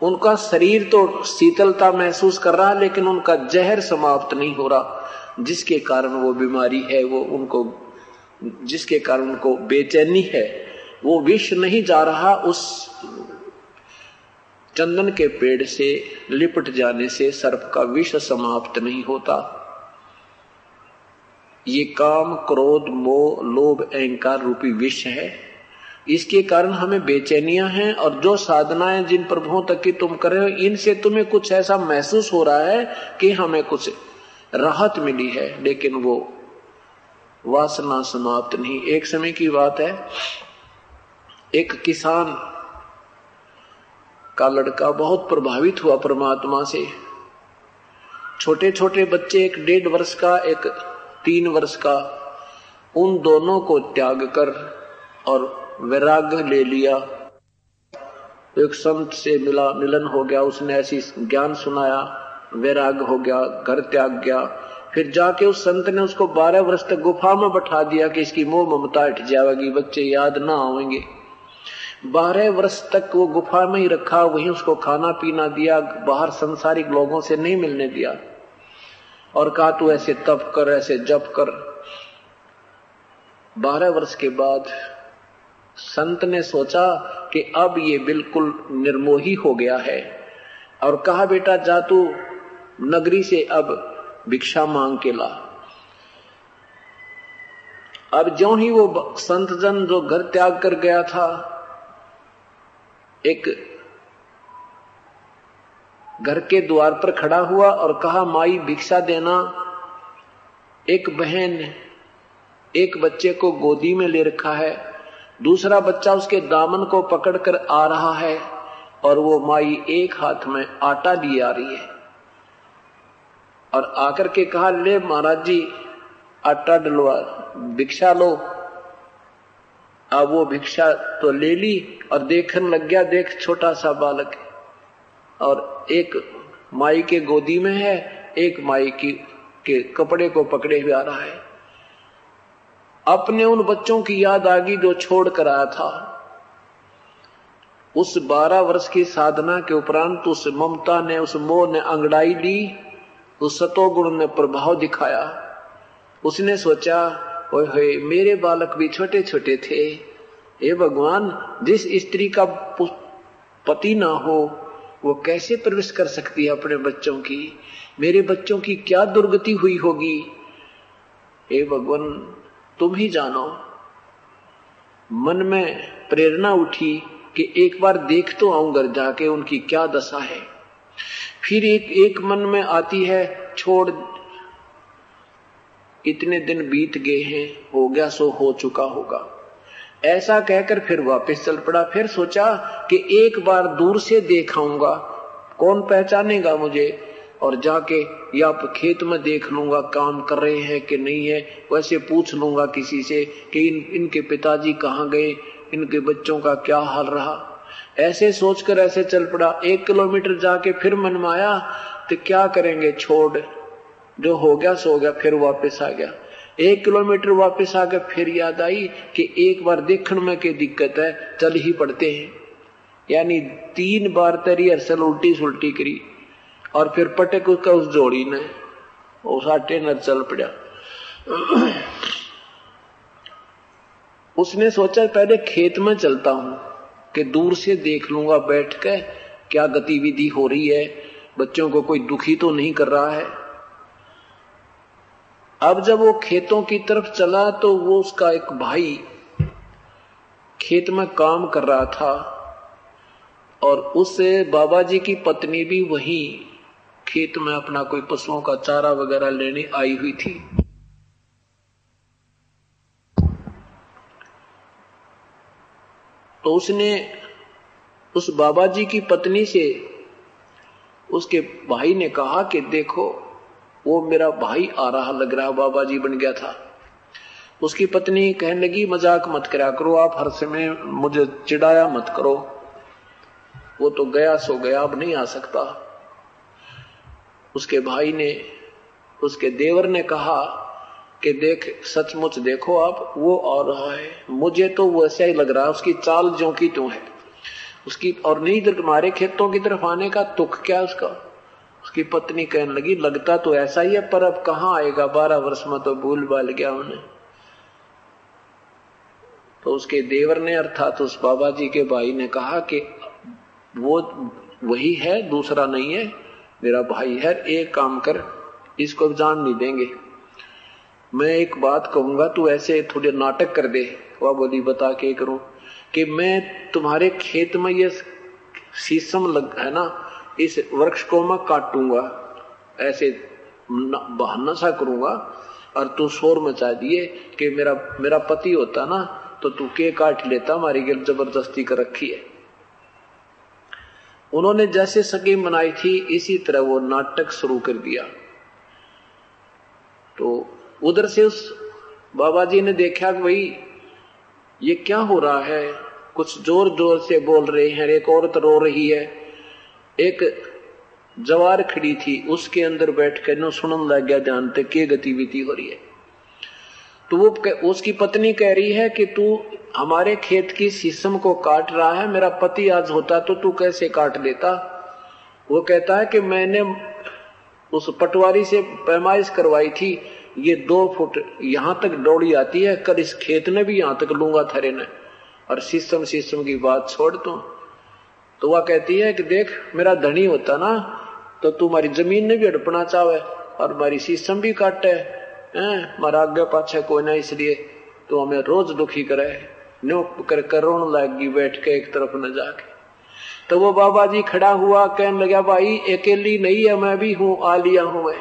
उनका शरीर तो शीतलता महसूस कर रहा, लेकिन उनका जहर समाप्त नहीं हो रहा। जिसके कारण वो बीमारी है, वो उनको, जिसके कारण उनको बेचैनी है, वो विष नहीं जा रहा, उस चंदन के पेड़ से लिपट जाने से सर्प का विष समाप्त नहीं होता। ये काम, क्रोध, मोह, लोभ, अहंकार रूपी विष है। इसके कारण हमें बेचैनियाँ हैं और जो साधनाएँ जिन प्रभुओं तक की तुम कर हो, इनसे तुम्हें कुछ ऐसा महसूस हो रहा है कि हमें कुछ राहत मिली है, लेकिन वो वासना समाप्त नहीं। एक समय की बात है, एक किसान का लड़का बहुत प्रभावित हुआ परमात्मा से। छोटे छोटे बच्चे, एक डेढ़ वर्ष का एक तीन वर्ष का, उन दोनों को त्याग कर और वैराग्य ले लिया। एक संत से मिला, मिलन हो गया, उसने ऐसी ज्ञान सुनाया, वैराग्य हो गया, घर त्याग गया। फिर जाके उस संत ने उसको बारह वर्ष तक गुफा में बैठा दिया कि इसकी मोह ममता हट जाएगी, बच्चे याद ना आएँगे। बारह वर्ष तक वो गुफा में ही रखा, वहीं उसको खाना पीना दिया, बाहर संसारिक लोगों से नहीं मिलने दिया। और कहा, तू ऐसे तप कर, ऐसे जप कर। बारह वर्ष के बाद संत ने सोचा कि अब ये बिल्कुल निर्मोही हो गया है और कहा, बेटा, जा तू नगरी से अब भिक्षा मांग के ला। अब जो ही वो संत जन जो घर त्याग कर गया था, एक घर के द्वार पर खड़ा हुआ और कहा, माई, भिक्षा देना। एक बहन एक बच्चे को गोदी में ले रखा है। दूसरा बच्चा उसके दामन को पकड़कर आ रहा है और वो माई एक हाथ में आटा लिए आ रही है। और आकर के कहा, ले महाराज जी, आटा डलवा, भिक्षा लो। अब वो भिक्षा तो ले ली और देखने लग गया, देख छोटा सा बालक और एक माई के गोदी में है, एक माई की, के कपड़े को पकड़े हुए आ रहा है। अपने उन बच्चों की याद आ गई जो छोड़ कर आया था। उस बारह वर्ष की साधना के उपरांत उस ममता ने, उस मोह ने अंगड़ाई ली, उस सतोगुण ने प्रभाव दिखाया। उसने सोचा, ओए होए, मेरे बालक भी छोटे छोटे थे। हे भगवान, जिस स्त्री का पति ना हो वो कैसे प्रवेश कर सकती है अपने बच्चों की? मेरे बच्चों की क्या दुर्गति हुई होगी? हे भगवान, तुम ही जानो। मन में प्रेरणा उठी कि एक बार देख तो आऊँ घर जाके उनकी क्या दशा है। फिर एक एक मन में आती है, छोड़, इतने दिन बीत गए हैं, हो गया सो हो चुका होगा। ऐसा कहकर फिर वापस चल पड़ा। फिर सोचा कि एक बार दूर से देखाऊँगा कौन पहचानेगा मुझे? और जाके या खेत में देख लूँगा, काम कर रहे हैं कि नहीं है। वैसे पूछ लूँगा किसी से कि इन, इनके पिताजी कहाँ गए? इनके बच्चों का क्या हाल रहा? ऐसे सोचकर ऐसे चल पड़ा। एक किलोमीटर जाके फिर मन में आया तो क्या करेंगे? छोड़। जो हो गया, सो गया, फिर वापस आ गया। एक किलोमीटर वापस आ गया फिर याद आई कि एक बार देखने में क्या दिक्कत है, चल ही पड़ते हैं। यानी तीन बार तरी अरसल उल्टी सुलटी करी और फिर पटक उसका उस जोड़ी ने, उस आटे न चल पड़ा। उसने सोचा, पहले खेत में चलता हूँ, कि दूर से देख लूँगा, बैठ के क्या गतिविधि हो रही है, बच्चों को कोई दुखी तो नहीं कर रहा है? अब जब वो खेतों की तरफ़ चला तो वो उसका एक भाई खेत में काम कर रहा था और उससे बाबा जी की पत्नी भी वही खेत में अपना कोई पशुओं का चारा वगैरह लेने आई हुई थी। तो उसने उस बाबा जी की पत्नी से उसके भाई ने कहा कि देखो वो मेरा भाई आ रहा लग रहा बाबा जी बन गया था। उसकी पत्नी कहने लगी, मज़ाक मत करा करो, आप हर समय मुझे चिढ़ाया मत करो। वो तो गया, सो गया, अब नहीं आ सकता। उसके भाई ने, उसके देवर ने कहा कि देख, सचमुच देखो आप, वो आ रहा है। मुझे तो वैसा ही लग रहा है, उसकी चाल जो की त्यों है। उसकी और नहीं तुम्हारे खेतों की तरफ़ आने का तुख क्या उसका? उसकी पत्नी कहने लगी, लगता तो ऐसा ही है, पर अब कहाँ आएगा? बारह वर्ष में तो भूल बाल गया उन्हें। तो उसके देवर ने अर्थात उस बाबा जी के भाई ने कहा कि वो वही है, दूसरा नहीं है, मेरा भाई है, एक काम कर, इसको जान नहीं देंगे। मैं एक बात कहूँगा, तू ऐसे थोड़े नाटक कर दे, वह बोली, बता के करूँ कि मैं तुम्हारे खेत में ये शीशम लग, है ना इस वृक्ष को मैं काटूँगा, ऐसे बहाना सा करूँगा, और तू शोर मचा दिए कि मेरा मेरा पति होता ना तो तू के काट लेता, हमारी गिर ज़बरदस्ती कर रखी है। उन्होंने जैसे सगी मनाई थी, इसी तरह वो नाटक शुरू कर दिया। तो उधर से उस बाबा जी ने देखा कि भाई, ये क्या हो रहा है? कुछ ज़ोर ज़ोर से बोल रहे हैं, एक औरत रो रही है। एक जवार खड़ी थी, उसके अंदर बैठ कर नो सुनन लग गया जानते के गतिविधि हो रही है। तो वो उसकी पत्नी कह रही है कि तू हमारे खेत की शीशम को काट रहा है, मेरा पति आज होता तो तू कैसे काट लेता वो कहता है कि मैंने उस पटवारी से पैमाइश करवाई थी, ये दो फुट यहाँ तक दौड़ी आती है कल इस खेत ने भी यहाँ तक लूँगा थरे ने और शीशम शीशम की बात छोड़ तू तो वह कहती है कि देख, मेरा धनी होता ना तो तू हमारी ज़मीन ने भी अड़पना चाहे और हमारी शीशम भी काटे। मारा आगे पाछे कोई ना इसलिए तो हमें रोज दुखी करे। नो कर करोड़ लागी बैठ के एक तरफ़ न जाके। तो वो बाबा जी खड़ा हुआ, कहने लगा, भाई, अकेली नहीं है, मैं भी हूँ, आ लिया हूँ मैं।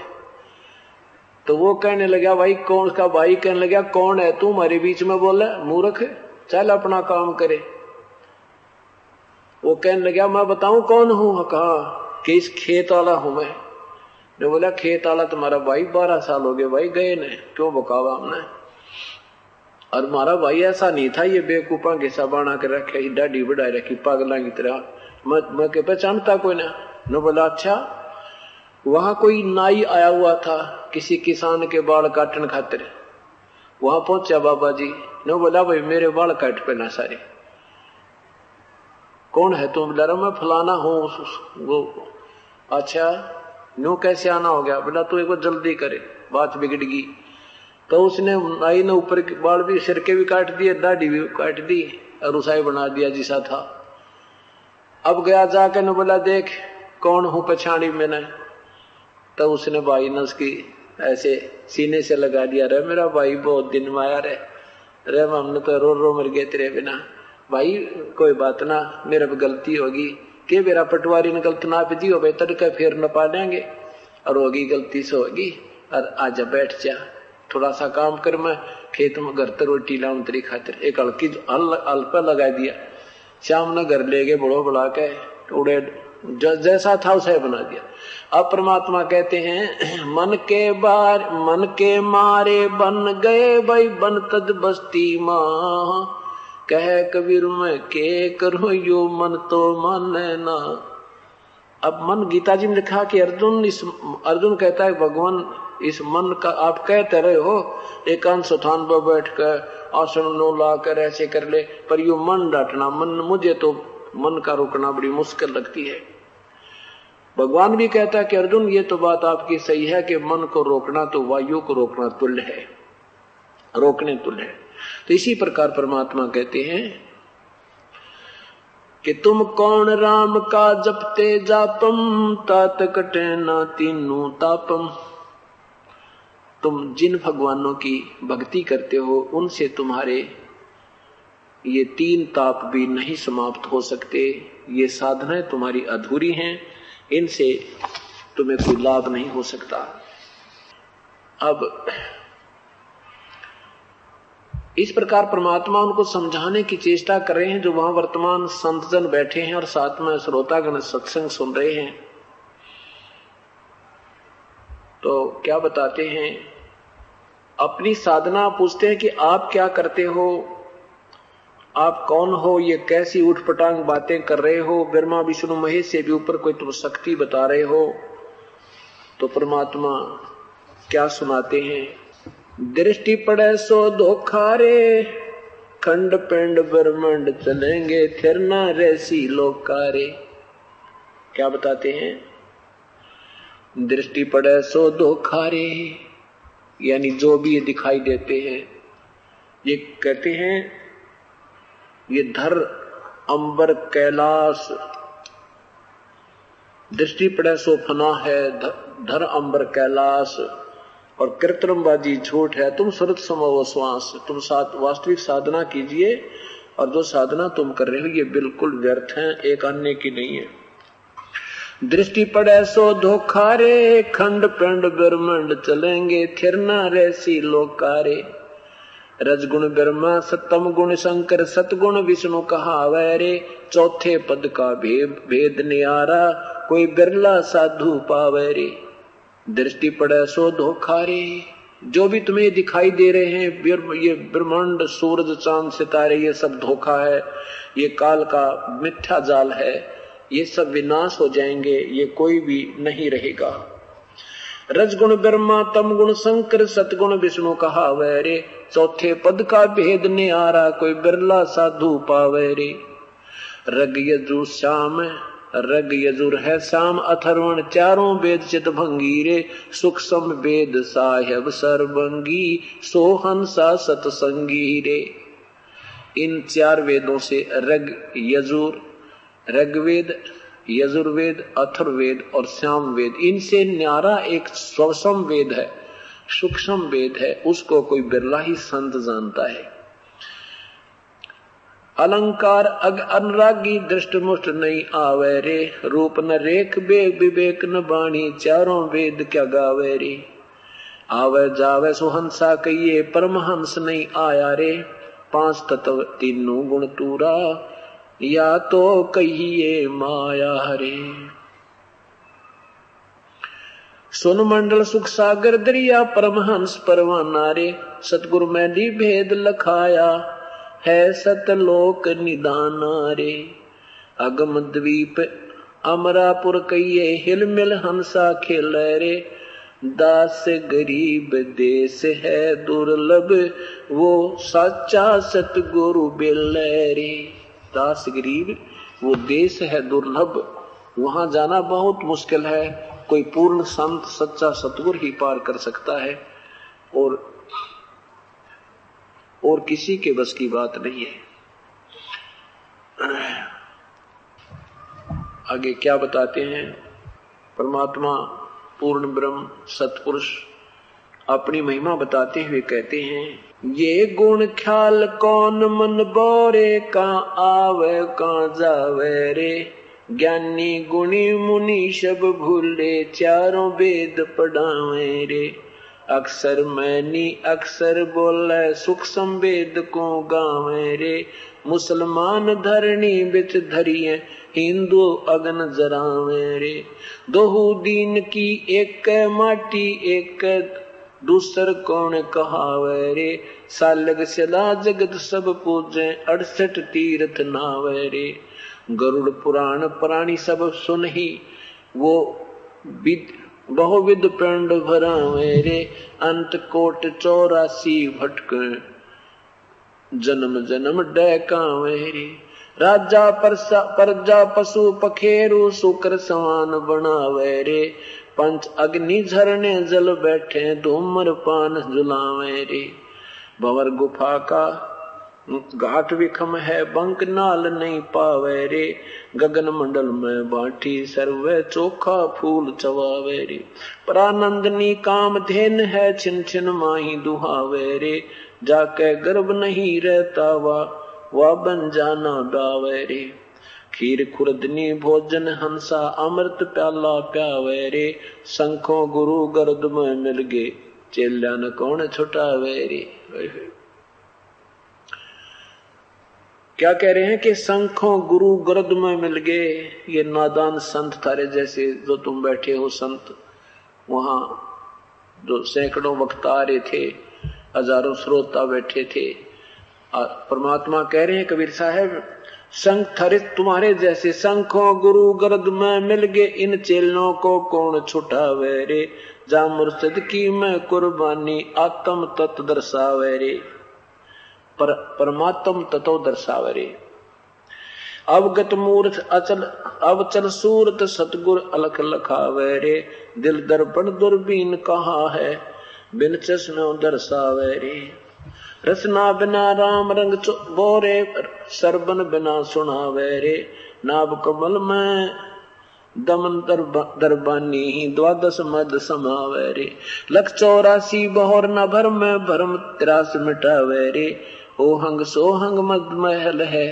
तो वो कहने लगा, भाई, कौन का भाई? कहने लगा, कौन है तू? हमारे बीच में बोले, मूर्ख चल अपना काम करे। वो कहने लगा मैं बताऊँ कौन हूँ? कहा, कि इस खेत वाला हूँ मैं। ने बोला, खेत वाला तुम्हारा भाई बारह साल हो गए, भाई गए ने, क्यों बकावा हमने? और हमारा भाई, ऐसा नहीं था, ये बेकूफा घिसा बना के रखे डाडी बढ़ाई रखी, पागला की तरह। मैं मैं के पहचानता कोई ना? ने बोला अच्छा वहाँ कोई नाई आया हुआ था, किसी किसान के बाल काटन खातिर। वहाँ पहुँचा बाबा जी। ने बोला, भाई, मेरे बाल काट पे ना सारे। कौन है तुम? बोला मैं फलाना हूँ वो। अच्छा न्यू कैसे आना हो गया? बोला तू एक बार जल्दी करे, बात बिगड़ गई। तो उसने नाई ने ऊपर के बाल भी, सिर के भी काट दिए, दाढ़ी भी काट दी, और उसाई बना दिया जिसा था। अब गया जाके ने बोला, देख, कौन हूँ पछाड़ी मैंने तो उसने भाई ने उसकी ऐसे सीने से लगा दिया रे मेरा भाई, बहुत दिन में आया रे रे हमने तो रो रो मर गए तेरे बिना। भाई, कोई बात ना, मेरे पे गलती होगी। के मेरा पटवारी ने गलत ना दी हो भाई तड़के फिर न पा देंगे। और होगी गलती से होगी। और आजा बैठ जा। थोड़ा सा काम कर मैं, खेत में घर तो रोटी लाऊं तेरी खातिर। एक हल्की हल हल्का लगा दिया। शाम ने घर ले गए, बड़ो बुला के उड़े जैसा था उसे बना दिया। अब परमात्मा कहते हैं, मन के बार मन के मारे बन गए भाई, बन तद बस्ती माँ। कह कबीर, में के करो यो मन तो माने ना। अब मन, गीता जी ने लिखा कि अर्जुन इस, अर्जुन कहता है, भगवान, इस मन का आप कहते रहे हो, एकांत स्थान पर बैठ कर आसन नो ला कर ऐसे कर ले, पर यू मन डांटना, मन, मुझे तो मन का रोकना बड़ी मुश्किल लगती है। भगवान भी कहता है कि अर्जुन, ये तो बात आपकी सही है कि मन को रोकना तो वायु को रोकना तुल्य है, रोकने तुल्य है। तो इसी प्रकार परमात्मा कहते हैं कि तुम कौन राम का जपते जापम तात कटे ना तीनू तापम। तुम जिन भगवानों की भक्ति करते हो, उनसे तुम्हारे ये तीन ताप भी नहीं समाप्त हो सकते। ये साधनाएँ तुम्हारी अधूरी हैं, इनसे तुम्हें कोई लाभ नहीं हो सकता। अब इस प्रकार परमात्मा उनको समझाने की चेष्टा कर रहे हैं, जो वहाँ वर्तमान संतजन बैठे हैं और साथ में श्रोतागण सत्संग सुन रहे हैं। तो क्या बताते हैं? अपनी साधना पूछते हैं कि आप क्या करते हो? आप कौन हो? ये कैसी उठपटांग बातें कर रहे हो? ब्रह्मा, विष्णु, महेश, से भी ऊपर कोई तुम शक्ति बता रहे हो? तो परमात्मा क्या सुनाते हैं? दृष्टि पड़े सो धोखा रे खंड पिंड ब्रह्मंड चलेंगे फिर न रेसी लोकारे। क्या बताते हैं? दृष्टि पड़े सो धोखा रे यानी जो भी ये दिखाई देते हैं, ये कहते हैं, ये धर, अंबर, कैलाश। दृष्टि पड़े सो फना है धर, अंबर, कैलाश। और कृत्रिमबाजी झूठ है, तुम सुरत समो श्वास तुम साथ, वास्तविक साधना कीजिए, और जो साधना तुम कर रहे हो, ये बिल्कुल व्यर्थ है, एक अन्य की नहीं है। दृष्टि पड़े सो धोखा रे खंड पिंड ब्रह्मंड चलेंगे, थिर रेसी लोकारे। रजगुण ब्रह्मा सतम गुण शंकर, सतगुण विष्णु कहा वैरे? चौथे पद का भेद नियारा, कोई बिरला साधु पावे रे दृष्टि पड़े सो धोखा रे जो भी तुम्हें दिखाई दे रहे हैं ये ब्रह्मांड, सूरज, चाँद, सितारे, ये सब धोखा है। ये काल का मिथ्या जाल है। ये सब विनाश हो जाएँगे। ये कोई भी नहीं रहेगा। रजगुण ब्रह्मा, तम गुण शंकर, सतगुण विष्णु कहा रे। चौथे पद का भेद ने आ रहा कोई बिरला साधु पावे रे। रग यजु श्याम रग यजुर है श्याम अथर्वण, चारों वेद चित भंगीरे सूक्ष्म वेद साहेब सर्वंगी सोहंसा सतसंगी रे इन चार वेदों से रग यजुर ऋग्वेद यजुर्वेद अथर्वेद और श्याम वेद, इनसे न्यारा एक स्वसम वेद है, सूक्ष्म वेद है, उसको कोई बिरला ही संत जानता है। अलंकार अग अनुरागी दृष्ट मुष्ट नहीं आवे रे। रूप न रेख बेग विवेक न बाणी चारों वेद क्या गावे रे। आवे जावे सुहंसा कहिए, परमहंस नहीं आया रे। पाँच तत्व तीनों गुण तूरा, या तो कहिए माया हरे सुन मंडल सुख सागर दरिया, परमहंस परवाना रे। सतगुरु में भेद लखाया है सतलोक निदान रे। अगम द्वीप अमरापुर कहिए, हिल मिल हंसा खेल रे। दास गरीब देश है दुर्लभ, वो साचा सतगुरु बिल रे। दास गरीब, वो देश है दुर्लभ। वहाँ जाना बहुत मुश्किल है। कोई पूर्ण संत, सच्चा सतगुर ही पार कर सकता है। और और किसी के बस की बात नहीं है। आगे क्या बताते हैं? परमात्मा, पूर्ण ब्रह्म, सतपुरुष, अपनी महिमा बताते हुए कहते हैं, ये गुण ख्याल कौन मन बोरे का आवे का जावे रे? ज्ञानी, गुणी, मुनि, सब भूले, चारों वेद पढ़ावे रे। अक्सर मैनी अक्सर बोले, सुख संवेद को गावे रे। मुसलमान धरणी बिच धरिए, हिंदू अगन जरावे रे। दोहू दीन की एक माटी, एक दूसर कौन कहावे रे। सालग सदा जगत सब पूजे, अड़सठ तीर्थ नावे रे। गरुड़ पुराण प्राणी सब सुन ही वो बहुविध पिंड भरा मेरे अंत कोट चौरासी भटक जन्म जन्म डैका मेरे राजा परजा पशु पखेरु शुक्र समान बनावे रे। पंच अग्नि झरने जल बैठे धूमर पान जुलावे रे। भवर गुफा का घाट विखम है, बंक नाल नहीं पावे रे। गगन मंडल में बाठी सर्वे, चोखा फूल चवावे रे। परानंदनी काम धेन है, छिन छिन माही दुहावे रे। जाके गर्भ नहीं रहता वा वा बन जाना गावे रे। खीर खुरदनी भोजन हंसा, अमृत प्याला प्यावे रे। संखो गुरु गर्द में मिल गे चेल्या कौन छुटावे रे? क्या कह रहे हैं कि संखों गुरु गर्द में मिल गए? ये नादान संत थारे जैसे जो तुम बैठे हो संत। वहाँ जो सैकड़ों वक्ता आ रहे थे, हज़ारों श्रोता बैठे थे। परमात्मा कह रहे हैं, कबीर साहब संख थरित तुम्हारे जैसे संखों गुरु गर्द में मिल गए। इन चेलों को कौन छुटावे रे? जा मुर्शद की मैं कुर्बानी आत्म तत्व दर्शावे रे। पर परमात्म तत्व दर्शावरे। अवगत मूर्त अचल अवचल सूरत सतगुर अलख लखावे रे दिल दर्पण दुर्बीन कहा है? बिन चश्मे दर्शावे रे रसना बिना राम रंग बोरे। सरबन बिना सुनावे रे नाभ कमल में दमन दरबानी ही द्वादश मद समावे रे लख चौरासी बहोर न भर में भरम तिरास मिटावे रे ओहंग सोहंग मद महल है।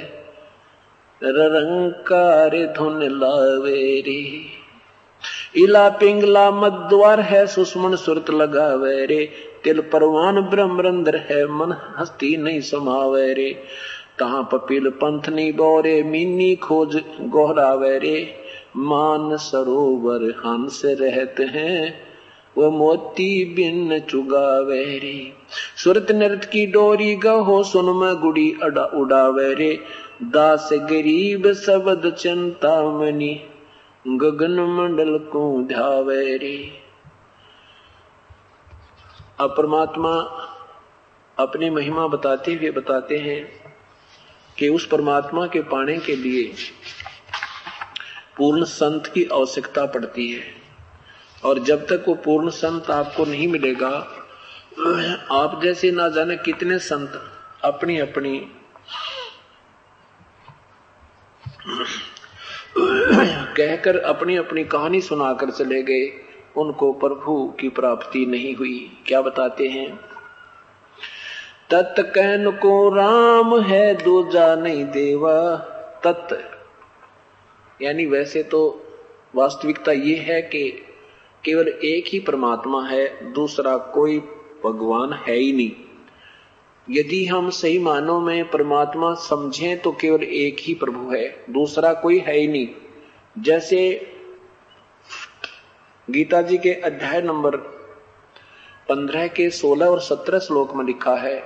रंकार धुन लावे रे। इला पिंगला मद्वार है, सुषमन सुरत लगावे रे। तिल परवान ब्रह्मरंद्र है, मन हस्ती नहीं समावे रे। तहा पपील पंथ बोरे, मीनी खोज गोहरावे रे। मान सरोवर हंस रहते हैं वो मोती बिन चुगा रे। सुरत नृत की डोरी गहो, सुन में गुड़ी अड़ा उड़ावे रे। दास गरीब शब्द चिंता मनी गगन मंडल को ध्यावे रे। अब परमात्मा अपनी महिमा बताते हुए बताते हैं कि उस परमात्मा के पाने के लिए पूर्ण संत की आवश्यकता पड़ती है। और जब तक वो पूर्ण संत आपको नहीं मिलेगा, आप जैसे ना जाने कितने संत अपनी अपनी कहकर अपनी अपनी कहानी सुनाकर चले गए, उनको प्रभु की प्राप्ति नहीं हुई। क्या बताते हैं? तत् कहन को राम है दूजा नहीं देवा। तत्, यानी वैसे तो वास्तविकता ये है कि केवल एक ही परमात्मा है, दूसरा कोई भगवान है ही नहीं। यदि हम सही मानों में परमात्मा समझें तो केवल एक ही प्रभु है, दूसरा कोई है ही नहीं। जैसे गीता जी के अध्याय नंबर पंद्रह के सोलह और सत्रह श्लोक में लिखा है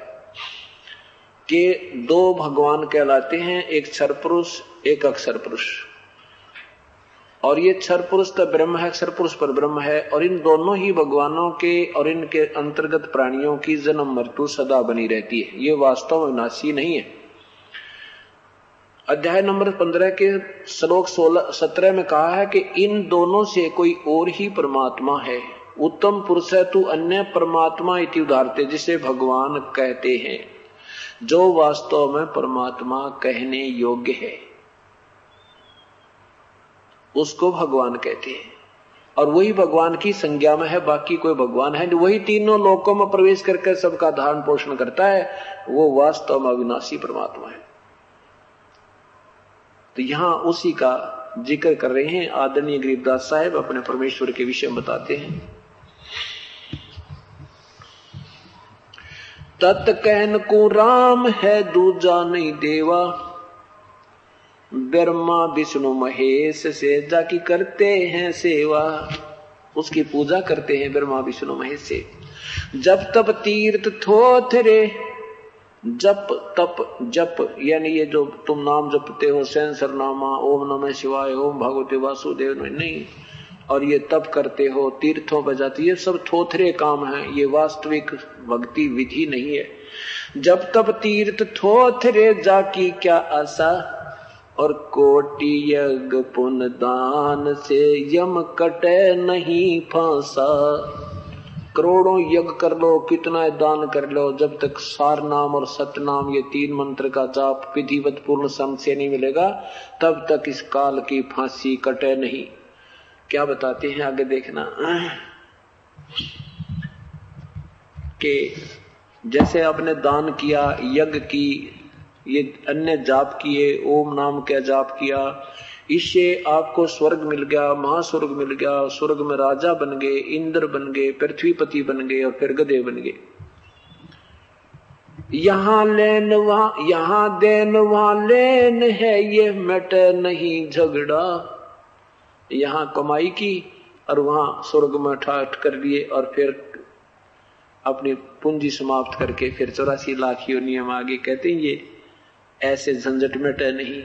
कि दो भगवान कहलाते हैं, एक क्षर पुरुष एक अक्षर पुरुष और ये क्षर पुरुष तो ब्रह्म है अक्षर पुरुष पर ब्रह्म है, और इन दोनों ही भगवानों के और इनके अंतर्गत प्राणियों की जन्म मृत्यु सदा बनी रहती है। ये वास्तव में विनाशी नहीं है। अध्याय नंबर पंद्रह के श्लोक सोलह, सत्रह में कहा है कि इन दोनों से कोई और ही परमात्मा है। उत्तम पुरुष है, तू अन्य परमात्मा इति उदारते, जिसे भगवान कहते हैं, जो वास्तव में परमात्मा कहने योग्य है। उसको भगवान कहते हैं। और वही भगवान की संज्ञा में है, बाकी कोई भगवान है वही तीनों लोकों में प्रवेश करके सबका धारण पोषण करता है, वो वास्तव में अविनाशी परमात्मा है। तो यहाँ उसी का ज़िक्र कर रहे हैं। आदरणीय गरीबदास साहेब अपने परमेश्वर के विषय बताते हैं। तत् कहन को राम है, दूजा नहीं देवा। ब्रह्मा, विष्णु, महेश से जाकी करते हैं सेवा। उसकी पूजा करते हैं ब्रह्मा, विष्णु, महेश से। जब तब तीर्थ थोथरे जप तप, जप, यानी ये जो तुम नाम जपते हो सेंसर नामा ओम नमः शिवाय, ओम भगवते वासुदेव नहीं। और ये तप करते हो, तीर्थों पर जाती, ये सब थोथरे काम है, ये वास्तविक भक्ति विधि नहीं है। जब तप तीर्थ थोथरे जाकी क्या आशा? और कोटि यज्ञ पुन दान से यम कटे नहीं फांसा। करोड़ों यज्ञ कर लो, कितना दान कर लो, जब तक सार नाम और सत्य नाम ये तीन मंत्र का जाप विधिवत पूर्ण संत से नहीं मिलेगा, तब तक इस काल की फांसी कटे नहीं। क्या बताते हैं आगे देखना? कि जैसे आपने दान किया, यज्ञ की ये अन्य जाप किए, ओम नाम का जाप किया। इससे आपको स्वर्ग मिल गया, महास्वर्ग मिल गया, स्वर्ग में राजा बन गए, इंद्र बन गए, पृथ्वीपति बन गए और फिर गधे बन गए। यहाँ लेन वहाँ, यहाँ देन वहाँ लेन है, ये मट नहीं झगड़ा। यहाँ कमाई की और वहाँ स्वर्ग में ठाठ कर लिए और फिर अपनी पूंजी समाप्त करके फिर चौरासी लाख नियम आगे कहते हैं ये। ऐसे झंझट मिटे नहीं।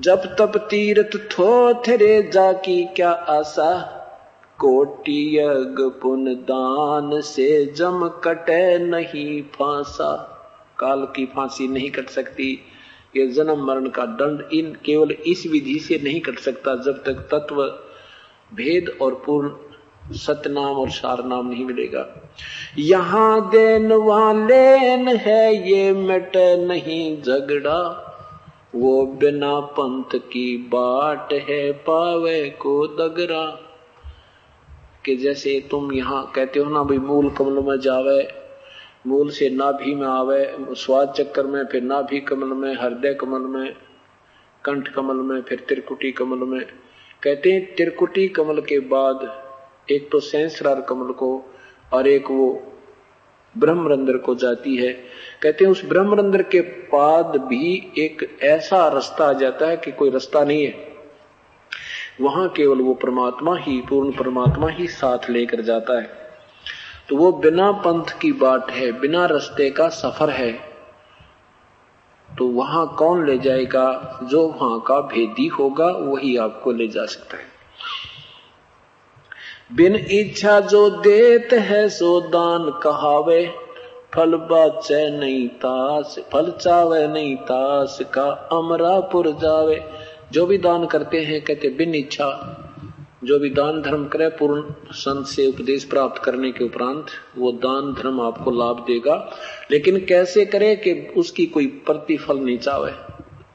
जब तब तीर्थ थोथरे जाकी क्या आशा? कोटि यज्ञ पुन दान से जम कटे नहीं फांसा। काल की फांसी नहीं कट सकती। ये जन्म मरण का दंड इन केवल इस विधि से नहीं कट सकता जब तक तत्व, भेद और पूर्ण सतनाम और सार नाम नहीं मिलेगा। यहाँ देन वहाँ लेन है ये मिट नहीं झगड़ा। वो बिना पंथ की बाट है पावे को दगरा। कि जैसे तुम यहाँ कहते हो ना भाई मूल कमल में जावे, मूल से नाभि में आवे, स्वाद चक्कर में फिर नाभि कमल में, हृदय कमल में, कंठ कमल में, फिर त्रिकुटी कमल में। कहते हैं, त्रिकुटी कमल के बाद एक तो सहस्रार कमल को और एक वो ब्रह्मरंध्र को जाती है। कहते हैं, उस ब्रह्मरंध्र के बाद भी एक ऐसा रास्ता आ जाता है कि कोई रास्ता नहीं है। वहाँ केवल वो परमात्मा ही, पूर्ण परमात्मा ही साथ लेकर जाता है। तो वो बिना पंथ की बात है, बिना रास्ते का सफ़र है। तो वहाँ कौन ले जाएगा? जो वहाँ का भेदी होगा, वही आपको ले जा सकता है। बिन इच्छा जो देत है सो दान कहावे। फल बाचे नहीं तास, फल चावे नहीं तास का अमरापुर जावे। जो भी दान करते हैं, कहते बिन इच्छा। जो भी दान धर्म करे, पूर्ण संत से उपदेश प्राप्त करने के उपरांत, वो दान धर्म आपको लाभ देगा। लेकिन कैसे करे कि उसकी कोई प्रतिफल नहीं चाहे?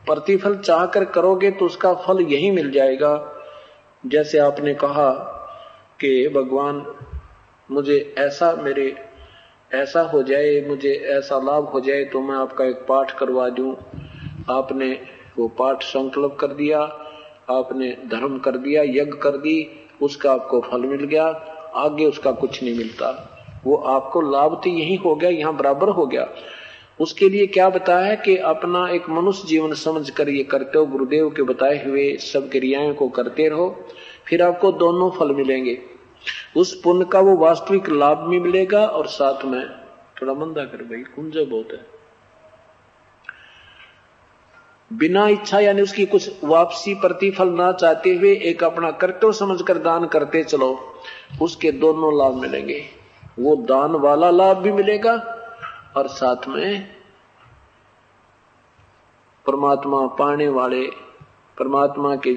प्रतिफल चाह कर करोगे तो उसका फल यही मिल जाएगा। जैसे आपने कहा कि भगवान, मुझे ऐसा मेरे, ऐसा हो जाए, मुझे ऐसा लाभ हो जाए तो मैं आपका एक पाठ करवा दूँ। आपने वो पाठ संकल्प कर दिया, आपने धर्म कर दिया, यज्ञ कर दी, उसका आपको फल मिल गया, आगे उसका कुछ नहीं मिलता। वो आपको लाभ तो यही हो गया, यहाँ बराबर हो गया। उसके लिए क्या बताया कि अपना एक मनुष्य जीवन समझ कर ये करते हो गुरुदेव के बताए हुए सब क्रियाओं को करते रहो। फिर आपको दोनों फल मिलेंगे। उस पुण्य का वो वास्तविक लाभ भी मिलेगा और साथ में थोड़ा मंदा कर भाई, कुंजा बहुत है। बिना इच्छा यानी उसकी कुछ वापसी प्रतिफल ना चाहते हुए एक अपना कर्तव्य समझकर दान करते चलो, उसके दोनों लाभ मिलेंगे। वो दान वाला लाभ भी मिलेगा और साथ में परमात्मा पाने वाले, परमात्मा के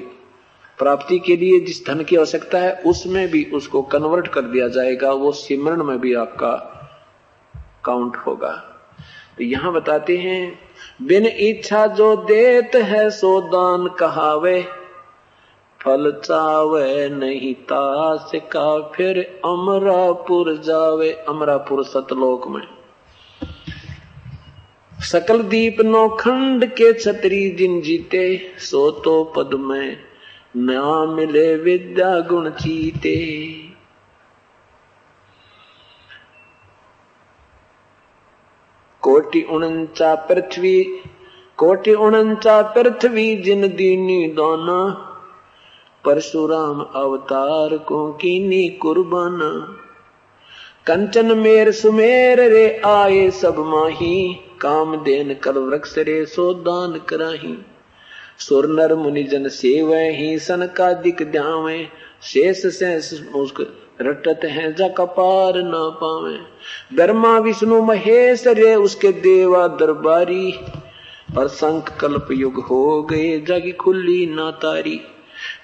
प्राप्ति के लिए जिस धन की आवश्यकता है, उसमें भी उसको कन्वर्ट कर दिया जाएगा, वो सिमरण में भी आपका काउंट होगा। तो यहाँ बताते हैं, बिन इच्छा जो देत है, सो दान कहावे, फल चावे नहीं तास का फिर अमरापुर जावे, अमरापुर सतलोक में। सकल दीप नौ खंड के छतरी जिन जीते, सो तो पद में ना मिले विद्या गुण चीते। कोटि उनचा पृथ्वी, कोटि उनचा पृथ्वी जिन दीनी दाना परशुराम अवतार को कीनी कुर्बान। कंचन मेर सुमेर रे आए सब माही, काम देन कल वृक्ष रे सो दान कराही। सुर नर मुनि जन सेव, ही सन का दिक ध्यावे। शेष शेष मुस्क रटत हैं, जा कपार न पावे। ब्रह्मा विष्णु महेश रे, उसके देवा दरबारी। पर संख कल्प युग हो गए, जग खुली ना तारी।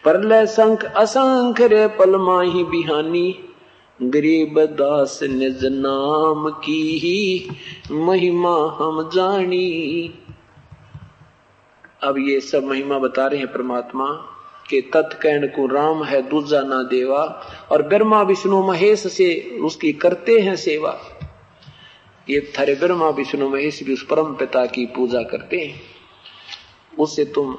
परलय संख असंख रे, पल माही बिहानी। गरीब दास निज नाम की ही, महिमा हम जानी। अब ये सब महिमा बता रहे हैं परमात्मा के तत्कैन को राम है दूजा ना देवा। और ब्रह्मा विष्णु महेश से उसकी करते हैं सेवा। ये थारे ब्रह्मा विष्णु महेश भी उस परम पिता की पूजा करते हैं। उससे तुम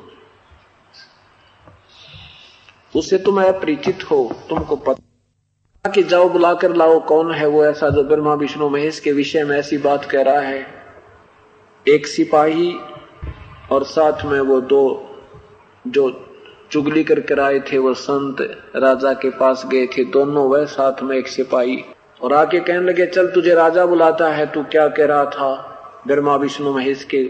उससे तुम अपरिचित हो, तुमको पता कि जाओ बुलाकर लाओ कौन है वो ऐसा जो ब्रह्मा विष्णु महेश के विषय में ऐसी बात कह रहा है। एक सिपाही और साथ में वो दो, जो चुगली करके आए थे, वो संत राजा के पास गए थे। दोनों वह साथ में एक सिपाही। और आके कहने लगे, चल, तुझे राजा बुलाता है, तू क्या कह रहा था? ब्रह्मा, विष्णु, महेश के,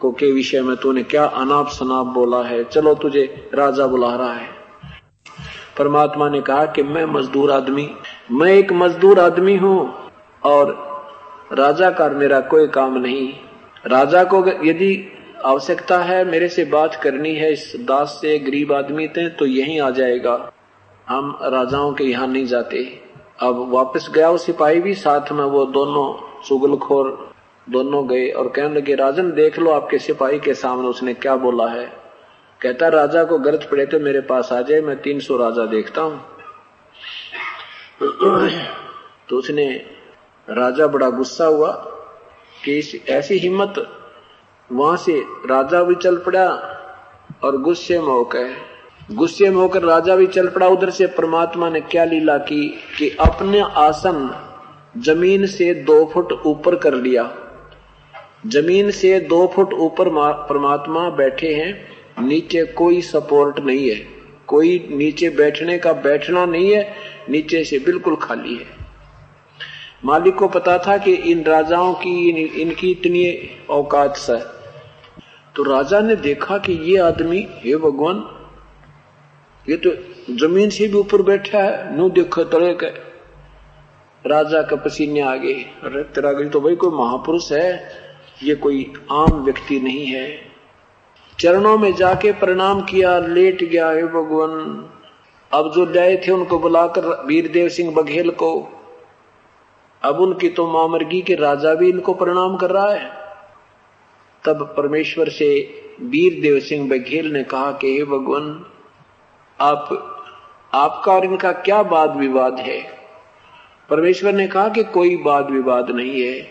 को के विषय में तूने क्या अनाप शनाप बोला है? चलो, तुझे राजा बुला रहा है। परमात्मा ने कहा कि मैं मजदूर आदमी, मैं एक मजदूर आदमी हूँ और राजा का मेरा कोई काम नहीं। राजा को यदि आवश्यकता है, मेरे से बात करनी है इस दास से, गरीब आदमी थे तो यही आ जाएगा। हम राजाओं के यहाँ नहीं जाते। अब वापस गया वो सिपाही भी, साथ में वो दोनों चुगलखोर दोनों गए और कहने लगे, राजन, देख लो आपके सिपाही के सामने उसने क्या बोला है। कहता, राजा को गरज पड़े तो मेरे पास आ जाए, मैं तीन सौ राजा देखता हूँ। तो उसने, राजा बड़ा गुस्सा हुआ कि ऐसी हिम्मत वहाँ से राजा भी चल पड़ा और गुस्से में होकर। गुस्से में होकर राजा भी चल पड़ा। उधर से परमात्मा ने क्या लीला की कि अपने आसन ज़मीन से दो फुट ऊपर कर लिया। ज़मीन से दो फुट ऊपर परमात्मा बैठे हैं। नीचे कोई सपोर्ट नहीं है। कोई नीचे बैठने का बैठना नहीं है। नीचे से बिल्कुल खाली है। मालिक को पता था कि इन राजाओं की इन, इनकी इतनी औकात से तो राजा ने देखा कि ये आदमी हे भगवान ये तो ज़मीन से भी ऊपर बैठा है नु देखो तड़े के राजा का पसीने आ गए। अरे तेरा गई तो भाई कोई महापुरुष है ये कोई आम व्यक्ति नहीं है। चरणों में जाके प्रणाम किया लेट गया हे भगवान। अब जो लाए थे उनको बुलाकर वीरदेव सिंह बघेल को अब उनकी तो मामर्गी के राजा भी इनको प्रणाम कर रहा है। तब परमेश्वर से वीर देव सिंह बघेल ने कहा कि, हे भगवान, आप, आपका और इनका क्या वाद विवाद है? परमेश्वर ने कहा कि कोई वाद विवाद नहीं है।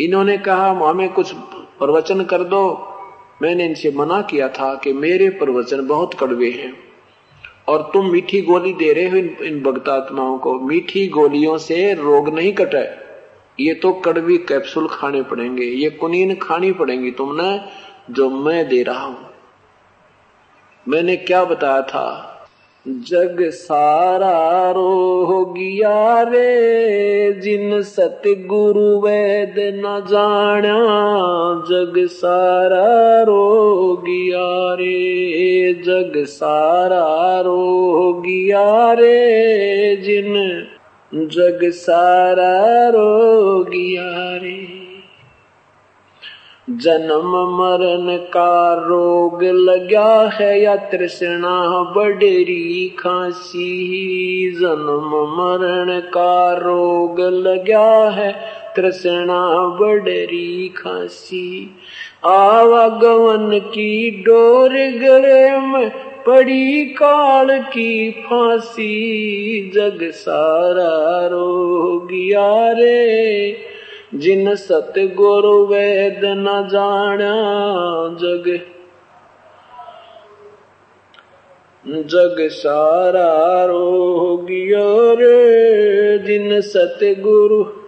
इन्होंने कहा हमें कुछ प्रवचन कर दो। मैंने इनसे मना किया था कि मेरे प्रवचन बहुत कड़वे हैं। और तुम मीठी गोली दे रहे हो इन, इन भक्तात्माओं को। मीठी गोलियों से रोग नहीं कटे ये तो कड़वी कैप्सूल खाने पड़ेंगे। ये कुनीन खानी पड़ेंगी। तुमने जो मैं दे रहा हूँ। मैंने क्या बताया था? जग सारा रो रोगिया रे, जिन सतगुरु वैद न जाना जग सारा रोगिया रे, जग सारा रो रोगिया रे, जिन जग सारा रोगिया रे। जन्म मरण का रोग लगा है या तृष्णा बडरी खांसी। जन्म मरण का रोग लगा है तृष्णा बडरी खांसी। आवागमन की डोर गले में पड़ी काल की फांसी। जग सारा रोग रे जिन सत गुरु वेद न जाना जग। जग सारा रोगियो रे जिन सतगुरु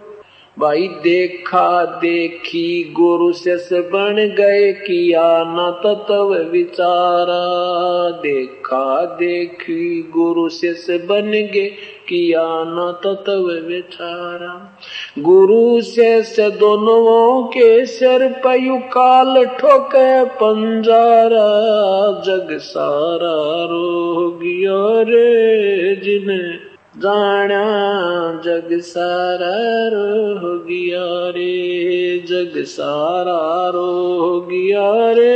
भाई देखा देखी गुरु से बन गए किया, न तत्व विचारा। देखा देखी गुरु से बन गए किया, न तत्व विचारा। गुरु से दोनों के सर पयु काल ठोके पंजारा। जग सारा रोगियो रे जिन्हें जाना जग सारा रो रे जग सारा रो गया रे।